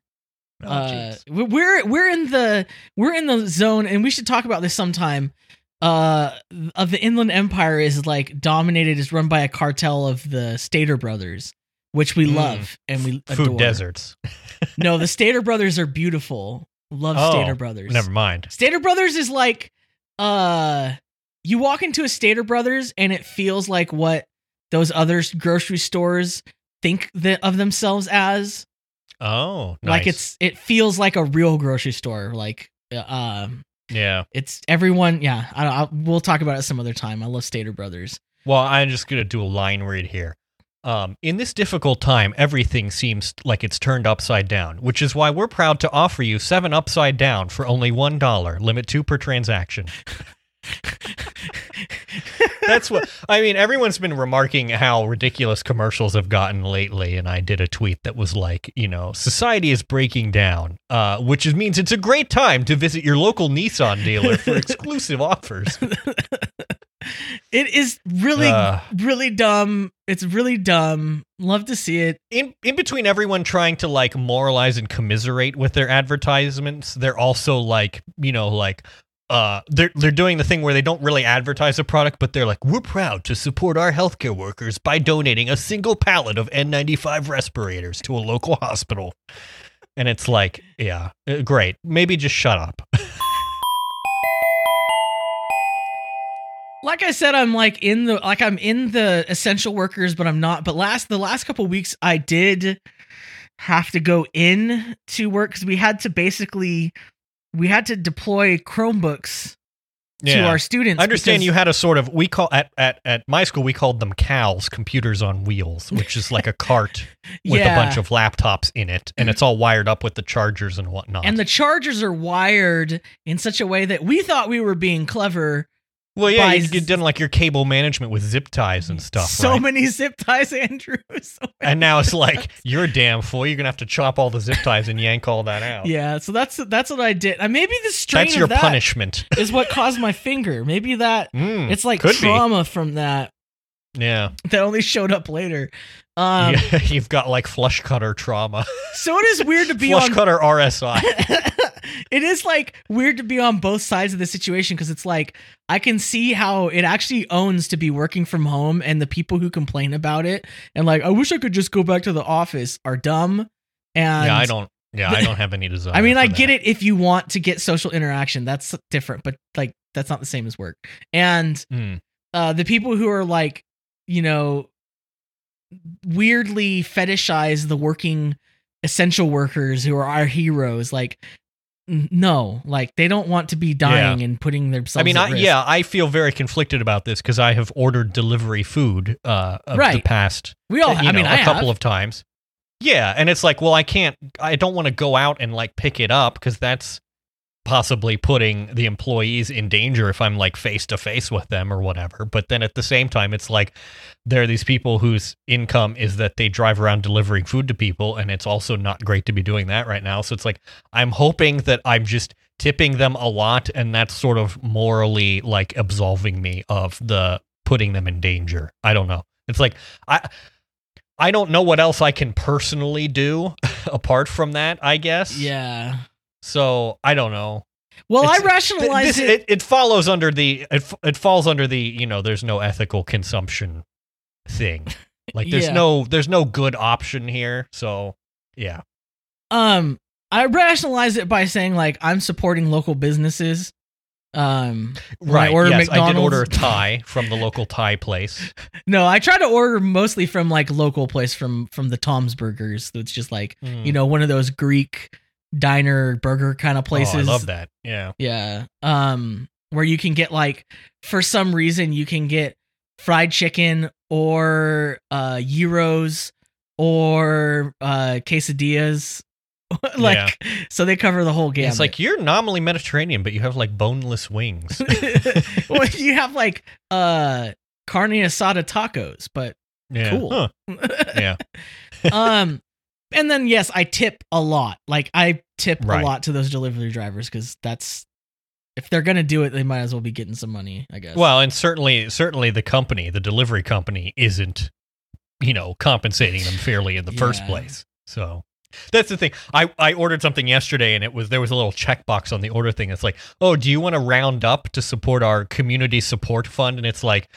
Oh, uh, we're we're in the we're in the zone, and we should talk about this sometime. Uh, of the Inland Empire is like dominated, is run by a cartel of the Stater brothers, which we Mm. love and we Food adore. deserts. No, the Stater brothers are beautiful. Love Oh, Stater brothers. Never mind. Stater Brothers is like uh you walk into a Stater Brothers and it feels like what those other grocery stores think that of themselves as. Oh, nice. Like it's it feels like a real grocery store. Like uh, um yeah. it's everyone yeah, I I'll, we'll talk about it some other time. I love Stater Brothers. Well, I'm just gonna do a line read here. Um, in this difficult time, everything seems like it's turned upside down, which is why we're proud to offer you seven upside down for only one dollar, limit two per transaction. That's what I mean. Everyone's been remarking how ridiculous commercials have gotten lately, and I did a tweet that was like, you know, society is breaking down, uh, which is, means it's a great time to visit your local Nissan dealer for exclusive offers. It is really Uh. really dumb. It's really dumb. Love to see it. in in between everyone trying to like moralize and commiserate with their advertisements, they're also like, you know, like uh they're they're doing the thing where they don't really advertise a product, but they're like, we're proud to support our healthcare workers by donating a single pallet of N95 respirators to a local hospital. And it's like, yeah, uh, great. Maybe just shut up. like I said, I'm like in the like I'm in the essential workers, but I'm not. But last the last couple weeks, I did have to go in to work because we had to basically we had to deploy Chromebooks to our students. I understand you had a sort of we call at, at at my school we called them CALs, computers on wheels, which is like a cart with Yeah. a bunch of laptops in it, and it's all wired up with the chargers and whatnot. and the chargers are wired in such a way that we thought we were being clever. Well, yeah, you get done like your cable management with zip ties and stuff, so right? many zip ties, Andrew. So and now it's like you're a damn fool. You're gonna have to chop all the zip ties and yank all that out. yeah. So that's that's what I did. And maybe the strain that's your that punishment. is what caused my finger. Maybe that Mm, it's like could be. trauma from that Yeah, that only showed up later. Um, yeah, you've got like flush cutter trauma, So it is weird to be flush on. cutter RSI. It is like weird to be on both sides of the situation because it's like I can see how it actually owns to be working from home, and the people who complain about it and like I wish I could just go back to the office are dumb. And yeah, I don't. Yeah, I don't have any desire. I mean, I get that. it if you want to get social interaction, that's different, but like that's not the same as work. And Mm. uh, the people who are like, you know, weirdly fetishize the working essential workers who are our heroes. Like, no, like they don't want to be dying and putting themselves. I mean, I, yeah, I feel very conflicted about this because I have ordered delivery food uh, of the past, we all. you I mean, know, I a couple have. of times. Yeah, and it's like, well, I can't. I don't want to go out and like pick it up because that's possibly putting the employees in danger if I'm like face to face with them or whatever. But then at the same time, it's like there are these people whose income is that they drive around delivering food to people, and it's also not great to be doing that right now. So it's like I'm hoping that I'm just tipping them a lot, and that's sort of morally like absolving me of the putting them in danger. I don't know. It's like I. I don't know what else I can personally do apart from that, I guess. Yeah. So I don't know. Well, I It's- rationalize This- it. it, it follows under the it, it falls under the you know there's no ethical consumption thing. Like there's Yeah. no there's no good option here. So yeah. um, I rationalize it by saying like I'm supporting local businesses. Um, When I Right. order yes, I did order a Thai from the local Thai place. no, I try to order mostly from like local place from from the Tom's Burgers. It's just like Mm. you know one of those Greek diner burger kind of places. Oh, I love that. Yeah. Yeah. Um, where you can get like for some reason you can get fried chicken or uh gyros or uh quesadillas. like so they cover the whole game. It's like you're nominally Mediterranean, but you have like boneless wings. well, you have like uh carne asada tacos, but Yeah. Cool. Huh. Yeah. um, and then yes, I tip a lot. Like I tip Right. a lot to those delivery drivers because that's if they're gonna do it, they might as well be getting some money. I guess. Well, and certainly, certainly, the company, the delivery company, isn't, you know, compensating them fairly in the first place. So that's the thing. I I ordered something yesterday, and it was there was a little checkbox on the order thing. It's like, oh, do you want to round up to support our community support fund? And it's like.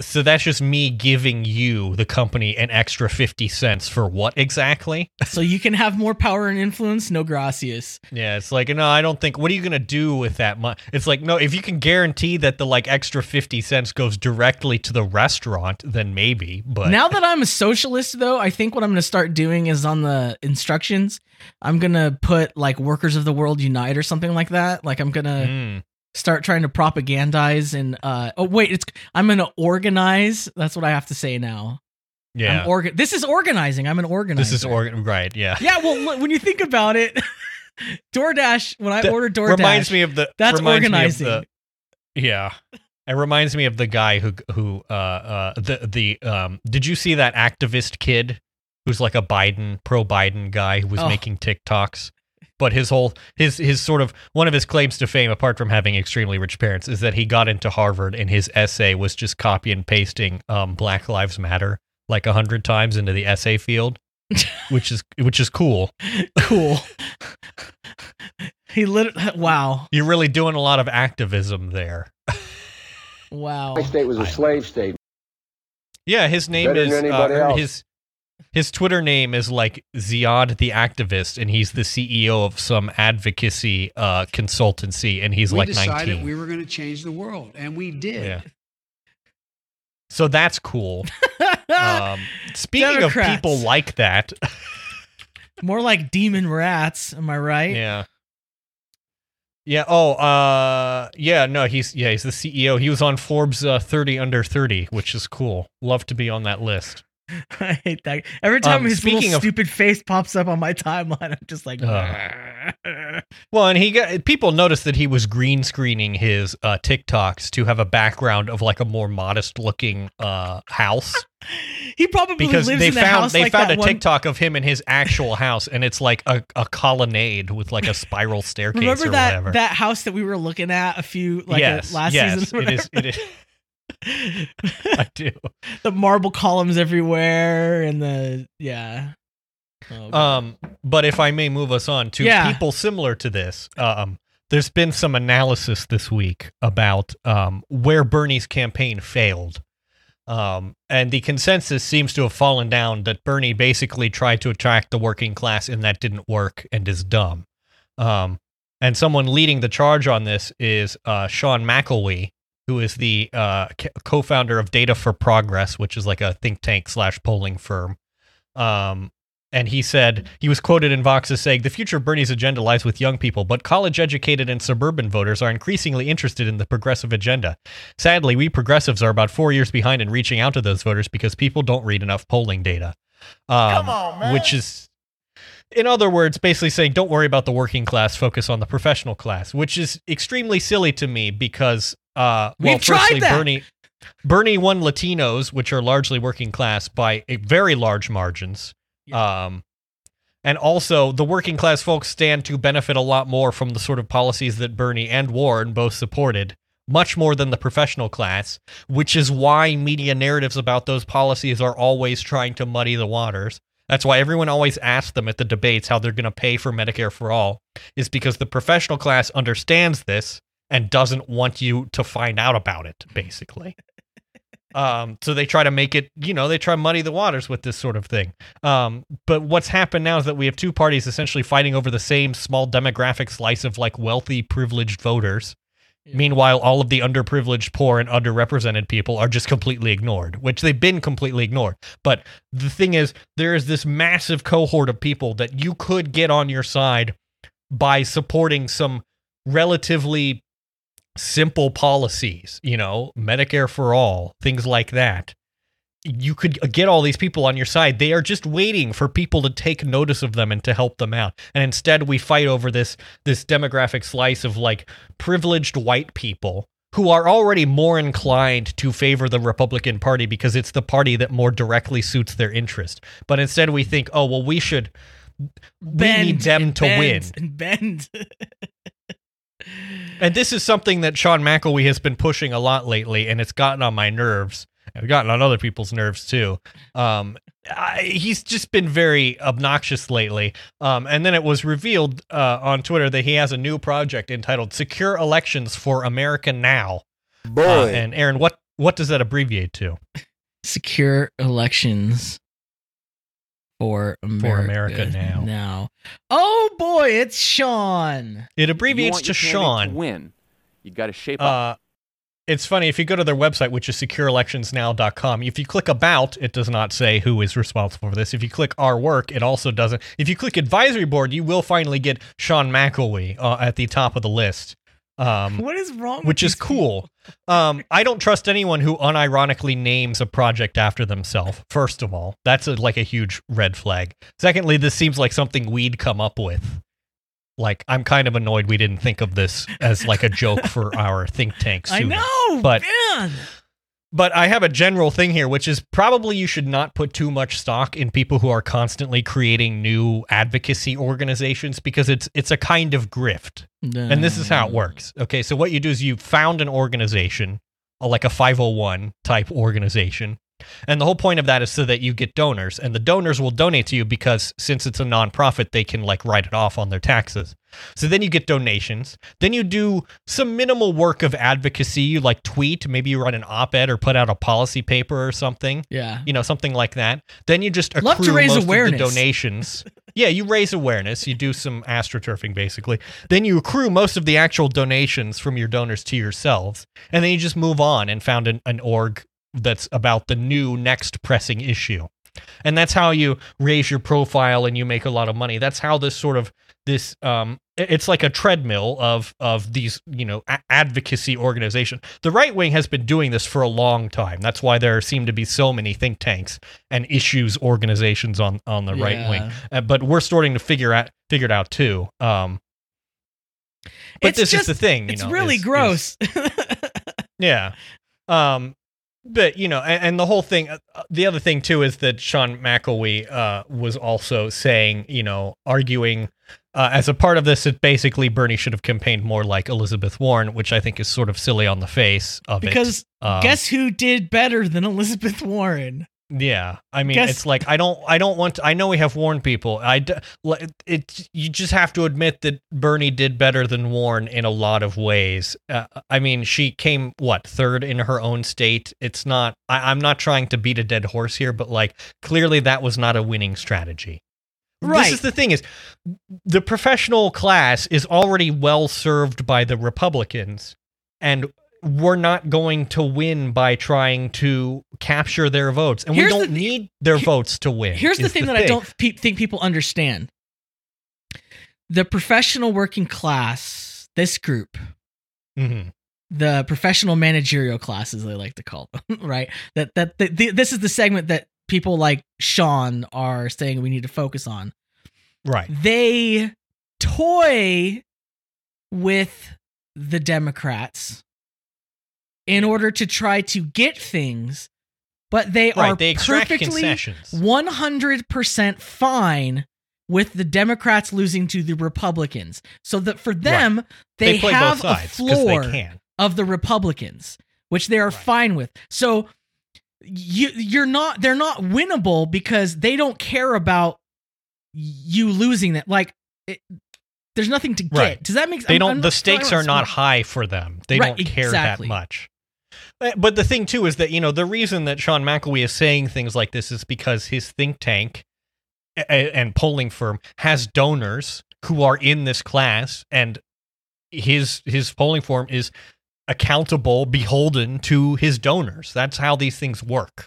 So that's just me giving you, the company, an extra 50 cents for what exactly? so you can have more power and influence. No gracias. Yeah, it's like no, I don't think. What are you gonna do with that money? It's like no, if you can guarantee that the like extra fifty cents goes directly to the restaurant, then maybe. But now that I'm a socialist, though, I think what I'm gonna start doing is on the instructions. I'm gonna put like "Workers of the World Unite" or something like that. Like I'm gonna Mm, start trying to propagandize and uh oh wait, it's I'm gonna organize. That's what I have to say now. yeah, I'm organ. This is organizing. I'm an organizer. this is organ. Right? Yeah, Yeah, well, look, when you think about it, DoorDash. When I That order DoorDash, reminds me of the. that's organizing. The, yeah, it reminds me of the guy who who uh uh the the um. Did you see that activist kid who's like a Biden pro Biden guy who was Oh. making TikToks? But his whole his his sort of one of his claims to fame, apart from having extremely rich parents, is that he got into Harvard and his essay was just copy and pasting um, Black Lives Matter like a hundred times into the essay field, which is which is cool. cool. he lit. Wow, You're really doing a lot of activism there. wow. My state was a slave state. Yeah, his name Better is than anybody uh, else. his his Twitter name is like Ziad the activist, and he's the CEO of some advocacy uh, consultancy, and he's we like decided 19. we were going to change the world, and we did. yeah. So that's cool. Um, speaking of people like that, More like demon rats. Am I right? yeah. Yeah. Oh, uh, yeah. No, he's yeah, he's the CEO. He was on Forbes uh, 30 under 30, which is cool. Love to be on that list. I hate that. Every time Um, his little of- stupid face pops up on my timeline, I'm just like, Well, and he got people noticed that he was green screening his uh, TikToks to have a background of like a more modest looking uh, house he probably because lives they in the found house they like found a one. TikTok of him in his actual house, and it's like a, a colonnade with like a spiral staircase Remember or that whatever. that house that we were looking at a few like yes, uh, last yes, season? it is. It is. I do. the marble columns everywhere and the yeah. Oh, Um, but if I may move us on to Yeah. people similar to this, um, there's been some analysis this week about um, where Bernie's campaign failed. Um, and the consensus seems to have fallen down that Bernie basically tried to attract the working class and that didn't work and is dumb. Um, and someone leading the charge on this is uh, Sean McElwee, who is the uh, co-founder of Data for Progress, which is like a think tank slash polling firm. Um, and he said he was quoted in Vox as saying, "The future of Bernie's agenda lies with young people, but college-educated and suburban voters are increasingly interested in the progressive agenda. Sadly, we progressives are about four years behind in reaching out to those voters because people don't read enough polling data." Um, Come on, man. Which is, in other words, basically saying, "Don't worry about the working class, focus on the professional class," which is extremely silly to me because, uh, well, We've tried firstly, that. Bernie. Bernie won Latinos, which are largely working class, by a very large margins. Um, and also, the working class folks stand to benefit a lot more from the sort of policies that Bernie and Warren both supported, much more than the professional class, which is why media narratives about those policies are always trying to muddy the waters. That's why everyone always asks them at the debates how they're going to pay for Medicare for all, is because the professional class understands this and doesn't want you to find out about it, basically. Um, so they try to make it, you know, they try to muddy the waters with this sort of thing. Um, but what's happened now is that we have two parties essentially fighting over the same small demographic slice of like wealthy, privileged voters. Yeah. Meanwhile, all of the underprivileged, poor, and underrepresented people are just completely ignored, which they've been completely ignored. But the thing is, there is this massive cohort of people that you could get on your side by supporting some relatively simple policies, you know, Medicare for all, things like that. You could get all these people on your side. They are just waiting for people to take notice of them and to help them out. And instead we fight over this this demographic slice of like privileged white people who are already more inclined to favor the Republican Party because it's the party that more directly suits their interest. But instead, we think, oh well, we should. we need them to win. bend and bend. And this is something that Sean McElwee has been pushing a lot lately, and it's gotten on my nerves. It's gotten on other people's nerves too. Um, I, he's just been very obnoxious lately. Um, and then it was revealed uh, on Twitter that he has a new project entitled "Secure Elections for America Now." Boy, Uh, and Aaron, what what does that abbreviate to? Secure elections for America, America now. Now, oh boy, it's Sean. It you abbreviates want to your candidate Sean. To win, you got to shape up. Uh, it's funny if you go to their website, which is secureelectionsnow.com. If you click about, it does not say who is responsible for this. If you click our work, it also doesn't. If you click advisory board, you will finally get Sean McElwee uh, at the top of the list, um, What is wrong? which is cool. Um, I don't trust anyone who unironically names a project after themselves. First of all, that's a, like a huge red flag. Secondly, this seems like something we'd come up with. Like, I'm kind of annoyed we didn't think of this as like a joke for our think tank. I know, but- man. But I have a general thing here, which is probably you should not put too much stock in people who are constantly creating new advocacy organizations because it's it's a kind of grift. And this is how it works. Okay, so what you do is you found an organization, like a 501 type organization. And the whole point of that is so that you get donors, and the donors will donate to you because since it's a nonprofit, they can like write it off on their taxes. So then you get donations. Then you do some minimal work of advocacy. You like tweet, maybe you write an op-ed or put out a policy paper or something Yeah. you know, something like that. Then you just accrue Love to raise most awareness. the donations. yeah, you raise awareness. You do some astroturfing, basically. Then you accrue most of the actual donations from your donors to yourselves, and then you just move on and found an, an org that's about the new next pressing issue. And that's how you raise your profile and you make a lot of money. That's how this sort of this um, it's like a treadmill of of these you know a- advocacy organization. The right wing has been doing this for a long time. That's why there seem to be so many think tanks and issues organizations on on the right wing. Uh, but we're starting to figure out figure it out too. Um, but It's this just- is the thing. You It's know, really is- is- gross. yeah. Um, but you know, and, and the whole thing. Uh, the other thing too is that Sean McElwee uh, was also saying, you know, arguing uh, as a part of this that basically Bernie should have campaigned more like Elizabeth Warren, which I think is sort of silly on the face of because it. Um, guess who did better than Elizabeth Warren? Yeah, I mean, Guess- it's like I don't, I don't want. To, I know we have Warren people. I, it, you just have to admit that Bernie did better than Warren in a lot of ways. Uh, I mean, she came what third in her own state. It's not. I, I'm not trying to beat a dead horse here, but like clearly that was not a winning strategy. Right. This is the thing: is the professional class is already well served by the Republicans, and we're not going to win by trying to capture their votes, and Here's we don't thi- need their he- votes to win. Here's the thing that I don't pe- think people understand. The professional working class, this group, Mhm. the professional managerial class, as they like to call them, right? That that the, the, this is the segment that people like Sean are saying we need to focus on. right. They toy with the Democrats in order to try to get things, but they are They perfectly concessions. 100% fine with the Democrats losing to the Republicans. So that for them, they, play have sides a floor of the Republicans, which they are Right. fine with. So you you're not they're not winnable because they don't care about you losing that. Like it, there's nothing to get. Right. Does that make They don't. I'm the stakes are not high for them. They Right, don't care exactly. that much. Uh, But the thing too is that you know the reason that Sean McElwee is saying things like this is because his think tank and polling firm has donors who are in this class, and his his polling firm is accountable, beholden to his donors. That's how these things work.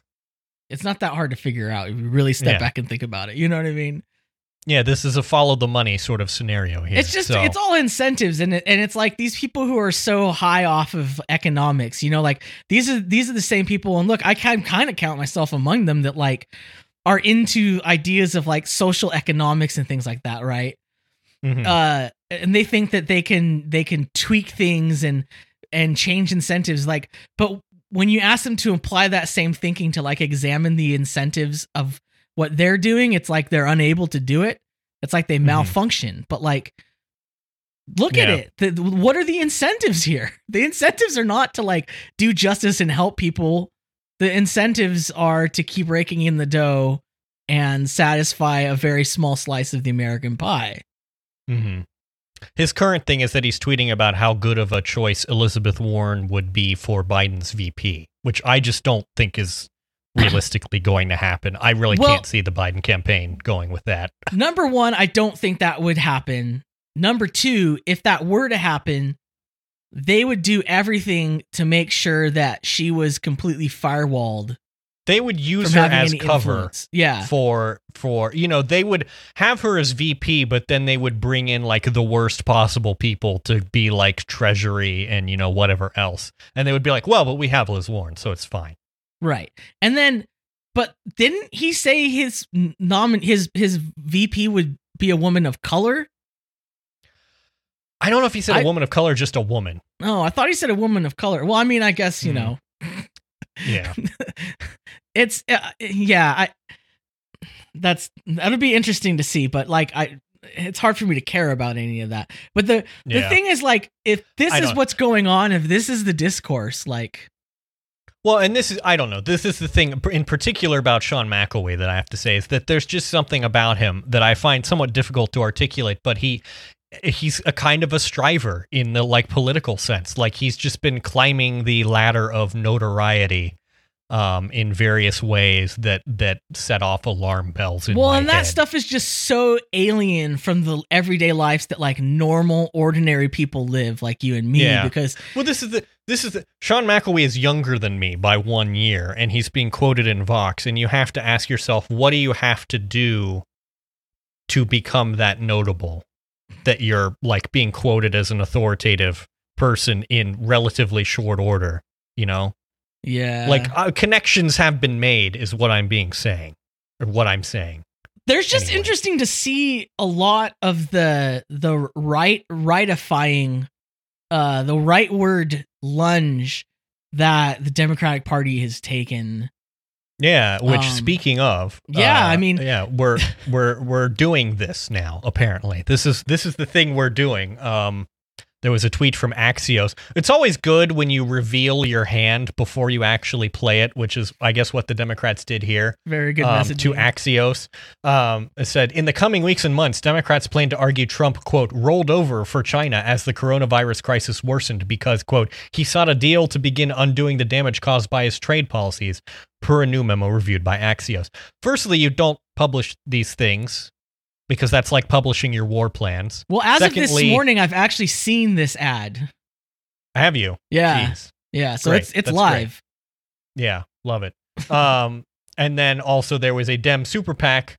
It's not that hard to figure out if you really step Yeah. back and think about it. You know what I mean? Yeah, this is a follow the money sort of scenario here. It's just So- it's all incentives and it, and it's like these people who are so high off of economics, you know, like these are these are the same people and look, I can kind of count myself among them that like are into ideas of like social economics and things like that, right? Mhm. Uh and they think that they can they can tweak things and and change incentives like but when you ask them to apply that same thinking to like examine the incentives of what they're doing it's like they're unable to do it. It's like they Mhm. malfunction but like look at it. The, what are the incentives here? The incentives are not to like do justice and help people. The incentives are to keep raking in the dough and satisfy a very small slice of the american pie. Mm-hmm. His current thing is that he's tweeting about how good of a choice Elizabeth Warren would be for Biden's VP, which I just don't think is realistically going to happen. I really Well- can't see the Biden campaign going with that. Number one, I don't think that would happen. Number two, if that were to happen, they would do everything to make sure that she was completely firewalled They would use her as cover influence. Yeah. for for you know they would have her as VP, but then they would bring in like the worst possible people to be like Treasury and you know whatever else, and they would be like, well, but we have Liz Warren, so it's fine. Right. And then but didn't he say his nomin his his VP would be a woman of color? I don't know if he said I- a woman of color, just a woman. Oh, I thought he said a woman of color. Well, I mean, I guess, you Hmm. know. Yeah. it's uh, yeah, I that's that'll be interesting to see, but like I it's hard for me to care about any of that. But the the Yeah. thing is like if this I is don't- what's going on, if this is the discourse, like Well, and this is, I don't know, this is the thing in particular about Sean McElwee that I have to say is that there's just something about him that I find somewhat difficult to articulate, but he. He's a kind of a striver in the like political sense. Like he's just been climbing the ladder of notoriety um, in various ways that that set off alarm bells in well, and that head. stuff is just so alien from the everyday lives that like normal ordinary people live like you and me Yeah. because Well, this is the this is the Sean McElwee is younger than me by one year, and he's being quoted in Vox, and you have to ask yourself, what do you have to do to become that notable? That you're like being quoted as an authoritative person in relatively short order, you know? Yeah. like uh, connections have been made, is what I'm being saying, or what I'm saying. There's just Anyway. interesting to see a lot of the the right rightifying uh the right word lunge that the Democratic Party has taken. Yeah, which Um, speaking of, yeah, uh, I mean- yeah, we're we're we're doing this now. Apparently, this is this is the thing we're doing. Um, there was a tweet from Axios. It's always good when you reveal your hand before you actually play it, which is, I guess, what the Democrats did here Very good um, message to Axios. Um, it said, in the coming weeks and months, Democrats plan to argue Trump, quote, rolled over for China as the coronavirus crisis worsened because, quote, he sought a deal to begin undoing the damage caused by his trade policies, per a new memo reviewed by Axios. Firstly, you don't publish these things because that's like publishing your war plans. Well, as of this morning, I've actually seen this ad. Have you? Yeah, Jeez. yeah. So Great. it's it's That's live. Yeah, love it. Um, and then also there was a Dem super PAC,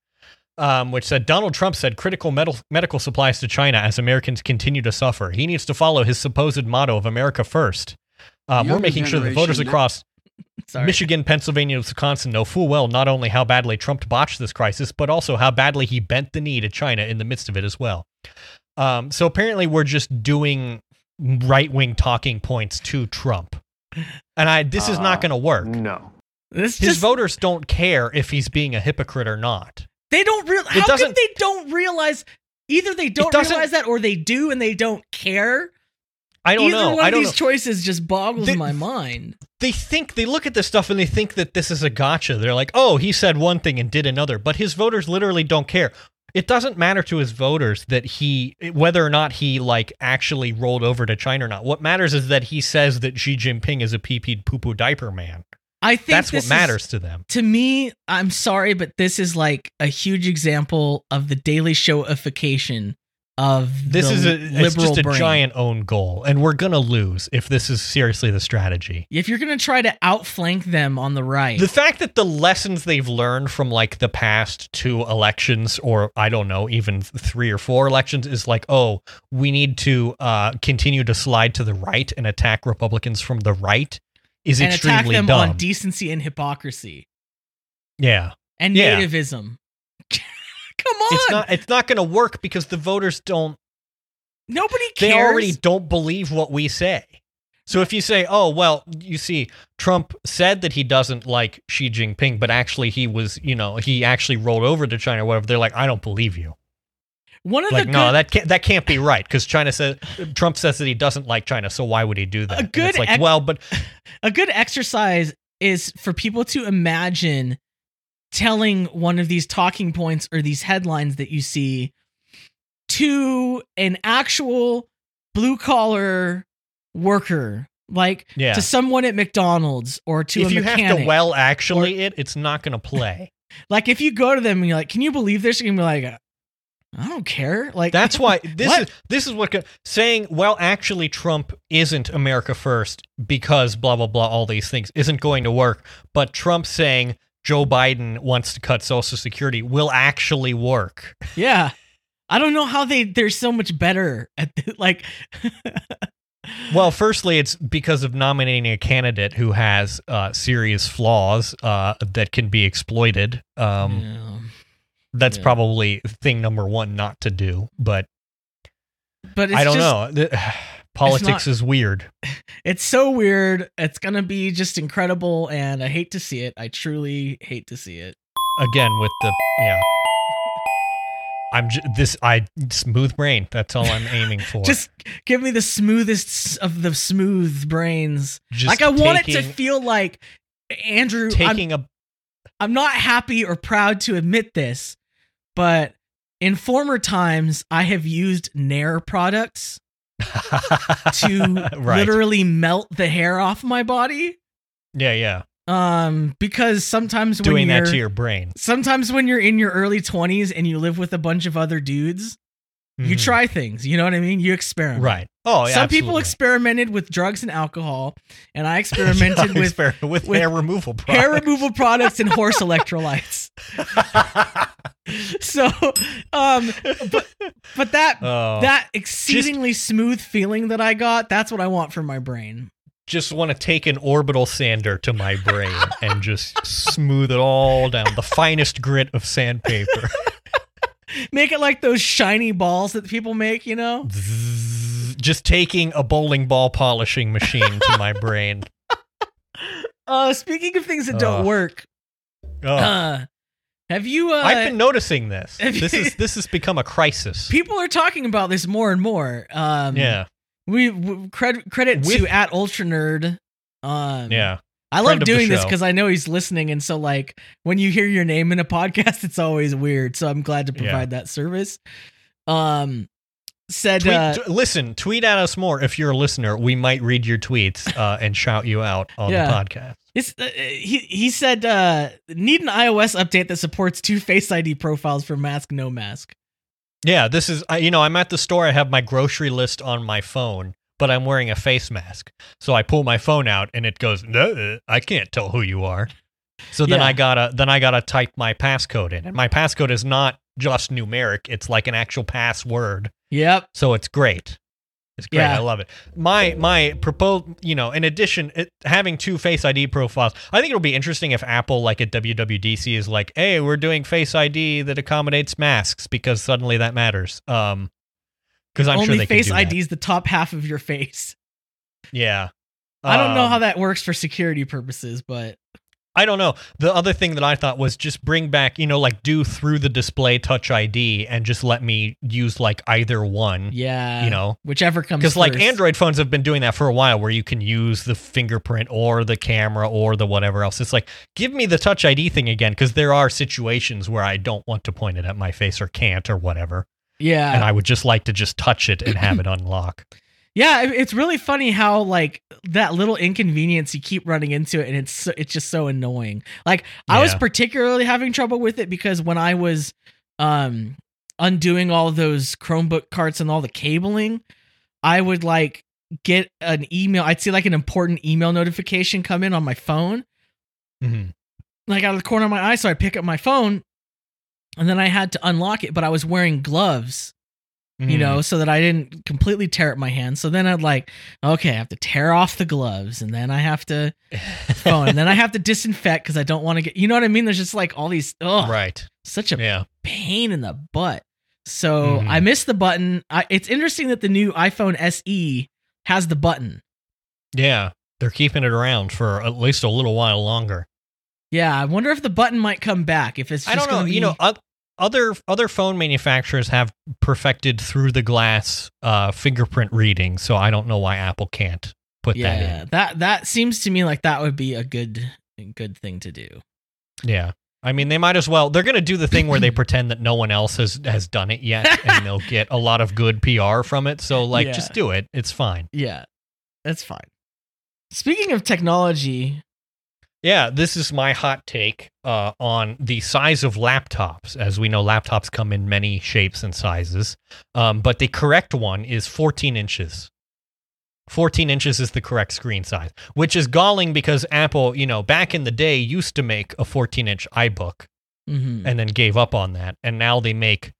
um, which said Donald Trump said critical medical medical supplies to China as Americans continue to suffer. He needs to follow his supposed motto of America first. Um, we're making sure that voters generation- across Sorry. Michigan, Pennsylvania, Wisconsin know full well not only how badly Trump botched this crisis, but also how badly he bent the knee to China in the midst of it as well. Um, so apparently, we're just doing right wing talking points to Trump, and I this is not Uh, going to work. No. This His just voters don't care if he's being a hypocrite or not. they don't real. How come they don't realize? Either they don't doesn't- realize that, or they do and they don't care. I don't Either know. one I of don't these know. choices just boggles They- my mind. They think they look at this stuff and they think that this is a gotcha. They're like, "Oh, he said one thing and did another," but his voters literally don't care. It doesn't matter to his voters that he whether or not he like actually rolled over to China or not. What matters is that he says that Xi Jinping is a pee pee poo poo diaper man. I think That's what what is- matters to them. to me. I'm sorry, but this is like a huge example of the Daily Showification of This the is a it's just a brain. giant own goal, and we're gonna lose if this is seriously the strategy. If you're gonna try to outflank them on the right, The fact that the lessons they've learned from like the past two elections, or I don't know, even three or four elections, is like, oh, we need to uh, continue to slide to the right and attack Republicans from the right, is and attack them dumb. on decency and hypocrisy yeah, and Yeah. nativism. Come on, it's not it's not going to work because the voters don't nobody they already don't believe what we say. So if you say, "Oh, well, you see, Trump said that he doesn't like Xi Jinping, but actually he was, you know, he actually rolled over to China or whatever," they're like, "I don't believe you." One of Like, the no, good, that can't that can't be right because China says Trump says that he doesn't like China, so why would he do that? And good it's like, ex- well, but a good exercise is for people to imagine telling one of these talking points or these headlines that you see to an actual blue collar worker like yeah. to someone at McDonald's or to if a you have to well actually it, it's not going to play. like if you go to them and you're like can you believe this you're gonna be like I don't care like That's why this is this is what saying well actually Trump isn't America first because blah blah blah all these things isn't going to work, but Trump saying Joe Biden wants to cut social security will actually work. yeah I don't know how they they're so much better at the, like Well, firstly, it's because of nominating a candidate who has uh, serious flaws uh, that can be exploited. Um, Yeah. That's Yeah. probably thing number one not to do. But but it's I don't just, know. Politics not- is weird. It's so weird. It's gonna be just incredible, and I hate to see it. I truly hate to see it. Again, with the yeah. I'm j- this I smooth brain. That's all I'm aiming for. Just give me the smoothest of the smooth brains. Just like I want it to feel like Andrew. I'm, taking a I'm not happy or proud to admit this, but in former times I have used Nair products to right. literally melt the hair off my body. Yeah, yeah. Um, because sometimes when Doing that to your brain. sometimes when you're in your early 20s and you live with a bunch of other dudes, you Mhm. try things. You know what I mean? You experiment. Right. Oh, yeah. Some people experimented with drugs and alcohol, and I experimented with Experiment with, with hair removal hair removal products and horse electrolytes. So, um, but but that Oh. that exceedingly smooth feeling that I got, that's what I want for my brain. just want to take an orbital sander to my brain and just smooth it all down. The finest grit of sandpaper. Make it like those shiny balls that people make, you know? Just taking a bowling ball polishing machine to my brain. Uh, speaking of things that don't work, Oh, uh, have you? Uh, I've been noticing this. you- This is this has become a crisis. people are talking about this more and more. Um, yeah, we, we credit credit With- to at Ultra Nerd. Um, yeah. I love friend of the doing this because I know he's listening, and so like when you hear your name in a podcast, it's always weird. So I'm glad to Yeah. provide that service. Um, said Tweet, uh, t- listen, tweet at us more if you're a listener. We might read your tweets uh, and shout you out on Yeah. the podcast. uh, he he said uh, need an iOS update that supports two Face ID profiles for mask no mask. Yeah, this is you know I'm at the store. I have my grocery list on my phone, but I'm wearing a face mask. So I pull my phone out and it goes, "No, I can't tell who you are." So then Yeah. I gotta then I gotta type my passcode in, and my passcode is not just numeric; it's like an actual password. Yep. So it's great. It's great. Yeah. I love it. My my proposed, you know, in addition, it, having two Face ID profiles, I think it'll be interesting if Apple, like at WWDC, is like, "Hey, we're doing Face ID that accommodates masks because suddenly that matters." Um, because I'm Only sure they Face can do ID that. is the top half of your face. Yeah. I don't know Um, how that works for security purposes, but I don't know. The other thing that I thought was just bring back, you know, like do through the display Touch ID and just let me use like either one. yeah, You know, whichever comes because like. Android phones have been doing that for a while, where you can use the fingerprint or the camera or the whatever else. It's like give me the Touch ID thing again, because there are situations where I don't want to point it at my face or can't or whatever, yeah, and I would just like to just touch it and have it unlock. Yeah, it's really funny how like that little inconvenience you keep running into it, and it's so, it's just so annoying. Like I was particularly having trouble with it because when I was um undoing all those Chromebook carts and all the cabling, I would like get an email. I'd see like an important email notification come in on my phone, Mhm. like out of the corner of my eye. So I pick up my phone, and then I had to unlock it, but I was wearing gloves you Mhm. know, so that I didn't completely tear up my hand. So then I'd like, okay, I have to tear off the gloves, and then I have to phone, and then I have to disinfect because I don't want to get, you know what I mean? There's just like all these, oh, right. such a Yeah. pain in the butt. So Mhm. I missed the button. I, it's interesting that the new iPhone SE has the button. Yeah, they're keeping it around for at least a little while longer. Yeah, I wonder if the button might come back. If it's just I don't know. gonna You know, other other phone manufacturers have perfected through the glass uh, fingerprint reading, so I don't know why Apple can't put that yeah, in. that that seems to me like that would be a good good thing to do. Yeah. I mean, they might as well. They're going to do the thing where they pretend that no one else has has done it yet, and they'll get a lot of good PR from it. So, like, Yeah. just do it. It's fine. Yeah, that's fine. Speaking of technology, Yeah, this is my hot take uh, on the size of laptops. As we know, laptops come in many shapes and sizes, um, but the correct one is 14 inches. 14 inches is the correct screen size, which is galling because Apple, you know, back in the day used to make a 14 inch iBook mhm. and then gave up on that. And now they make,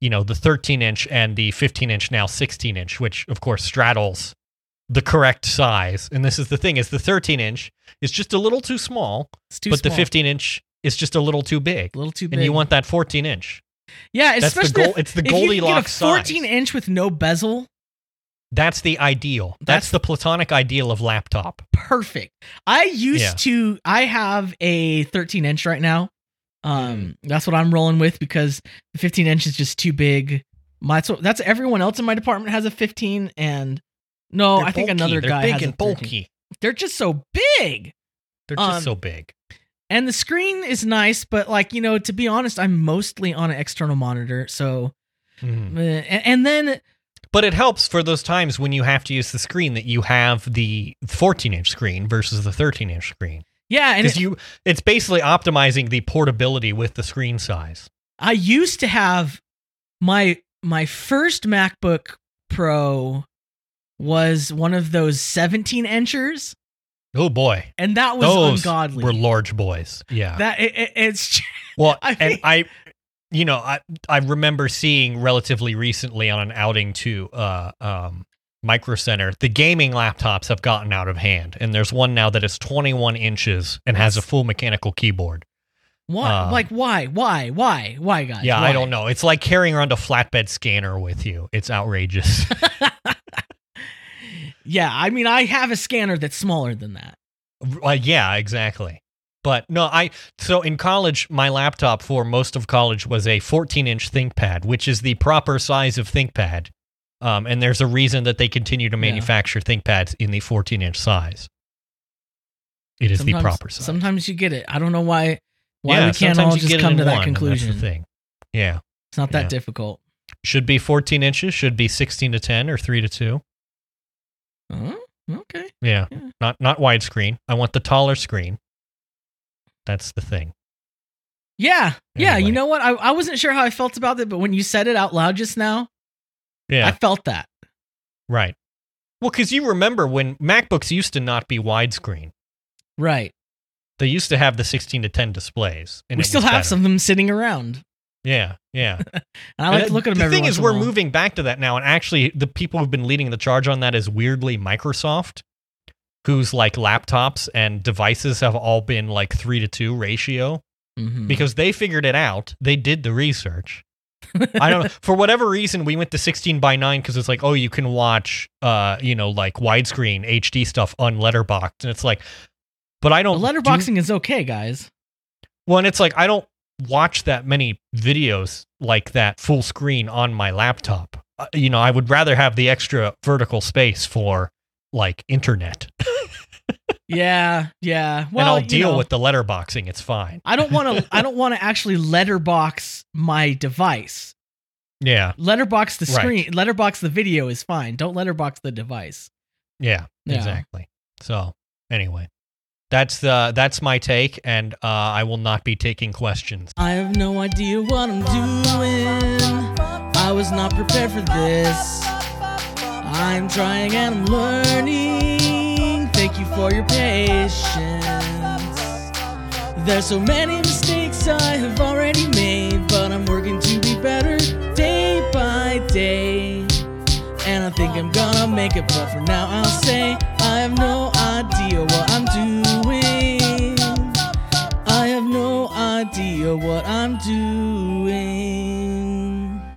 you know, the 13 inch and the 15 inch, now 16 inch, which of course straddles the correct size. And this is the thing: is the 13 inch is just a little too small, it's too but the 15 inch is just a little too big, a little too big. and you want that 14 inch. yeah, That's the especially goal. if, It's the if you can get a Goldilocks size. 14 inch with no bezel, That's the ideal. That's, That's- the platonic ideal of laptop. perfect. I used Yeah. to. I have a 13 inch right now. Um, that's what I'm rolling with because the 15 inch is just too big. My so that's everyone else in my department has a 15, and no, They're I think bulky. another They're guy big has and a 13. bulky. They're just so big. They're just Um, so big. And the screen is nice, but like you know, to be honest, I'm mostly on an external monitor. So, Mhm. uh, and, and then But it helps for those times when you have to use the screen that you have the 14 inch screen versus the 13 inch screen. yeah, and it- you, it's basically optimizing the portability with the screen size. I used to have my my first MacBook Pro was one of those 17 inchers, Oh boy, and that was those ungodly. were large boys. Yeah. that it, it- it's well, I and I, you know, I I remember seeing relatively recently on an outing to uh um Micro Center, the gaming laptops have gotten out of hand, and there's one now that is 21 inches and has a full mechanical keyboard. why Um, like why why why why guys? Yeah, I don't know. It's like carrying around a flatbed scanner with you. It's outrageous. Yeah, I mean, I have a scanner that's smaller than that. Uh, yeah, exactly. But no, I so in college, my laptop for most of college was a 14 inch ThinkPad, which is the proper size of ThinkPad. Um, and there's a reason that they continue to Yeah. manufacture ThinkPads in the 14 inch size. It is the proper size. Sometimes you get it. I don't know why why yeah, we can't all just get come to that conclusion. Thing. Yeah, It's not that Yeah. difficult. should be 14 inches. Should be 16 to 10 or 3 to 2. Oh, okay. Yeah, Yeah. not not widescreen. I want the taller screen. That's the thing. Yeah, yeah. You know what? I, I wasn't sure how I felt about it, but when you said it out loud just now, Yeah, I felt that. right. Well, because you remember when MacBooks used to not be widescreen. Right. They used to have the 16 to 10 displays. And we still have better. some of them sitting around. Yeah, yeah. And I like And to look at them The thing is, we're moving back to that now, and actually, the people who've been leading the charge on that is weirdly Microsoft, whose like laptops and devices have all been like three to two ratio Mhm. because they figured it out. They did the research. I don't know. For whatever reason, we went to 16 by 9 because it's like, oh, you can watch, uh, you know, like widescreen HD stuff on Letterboxd. And it's like, but I don't. do- letterboxing is okay, guys. well, and it's like, I don't watch that many videos like that full screen on my laptop. Uh, you know, I would rather have the extra vertical space for like internet. Yeah, yeah. Well, and I'll deal know, with the letterboxing. It's fine. I don't want to. I don't want to actually letterbox my device. Yeah. Letterbox the Right. screen. Letterbox the video is fine. Don't letterbox the device. Yeah, Yeah. exactly. So anyway, that's the that's my take, and uh, I will not be taking questions. I have no idea what I'm doing. I was not prepared for this. I'm trying and I'm learning. Thank you for your patience. There's so many mistakes I have already made, but I'm working to be better day by day. And I think I'm gonna make it, but for now I'll say I have no idea what I'm doing. I have no idea what I'm doing.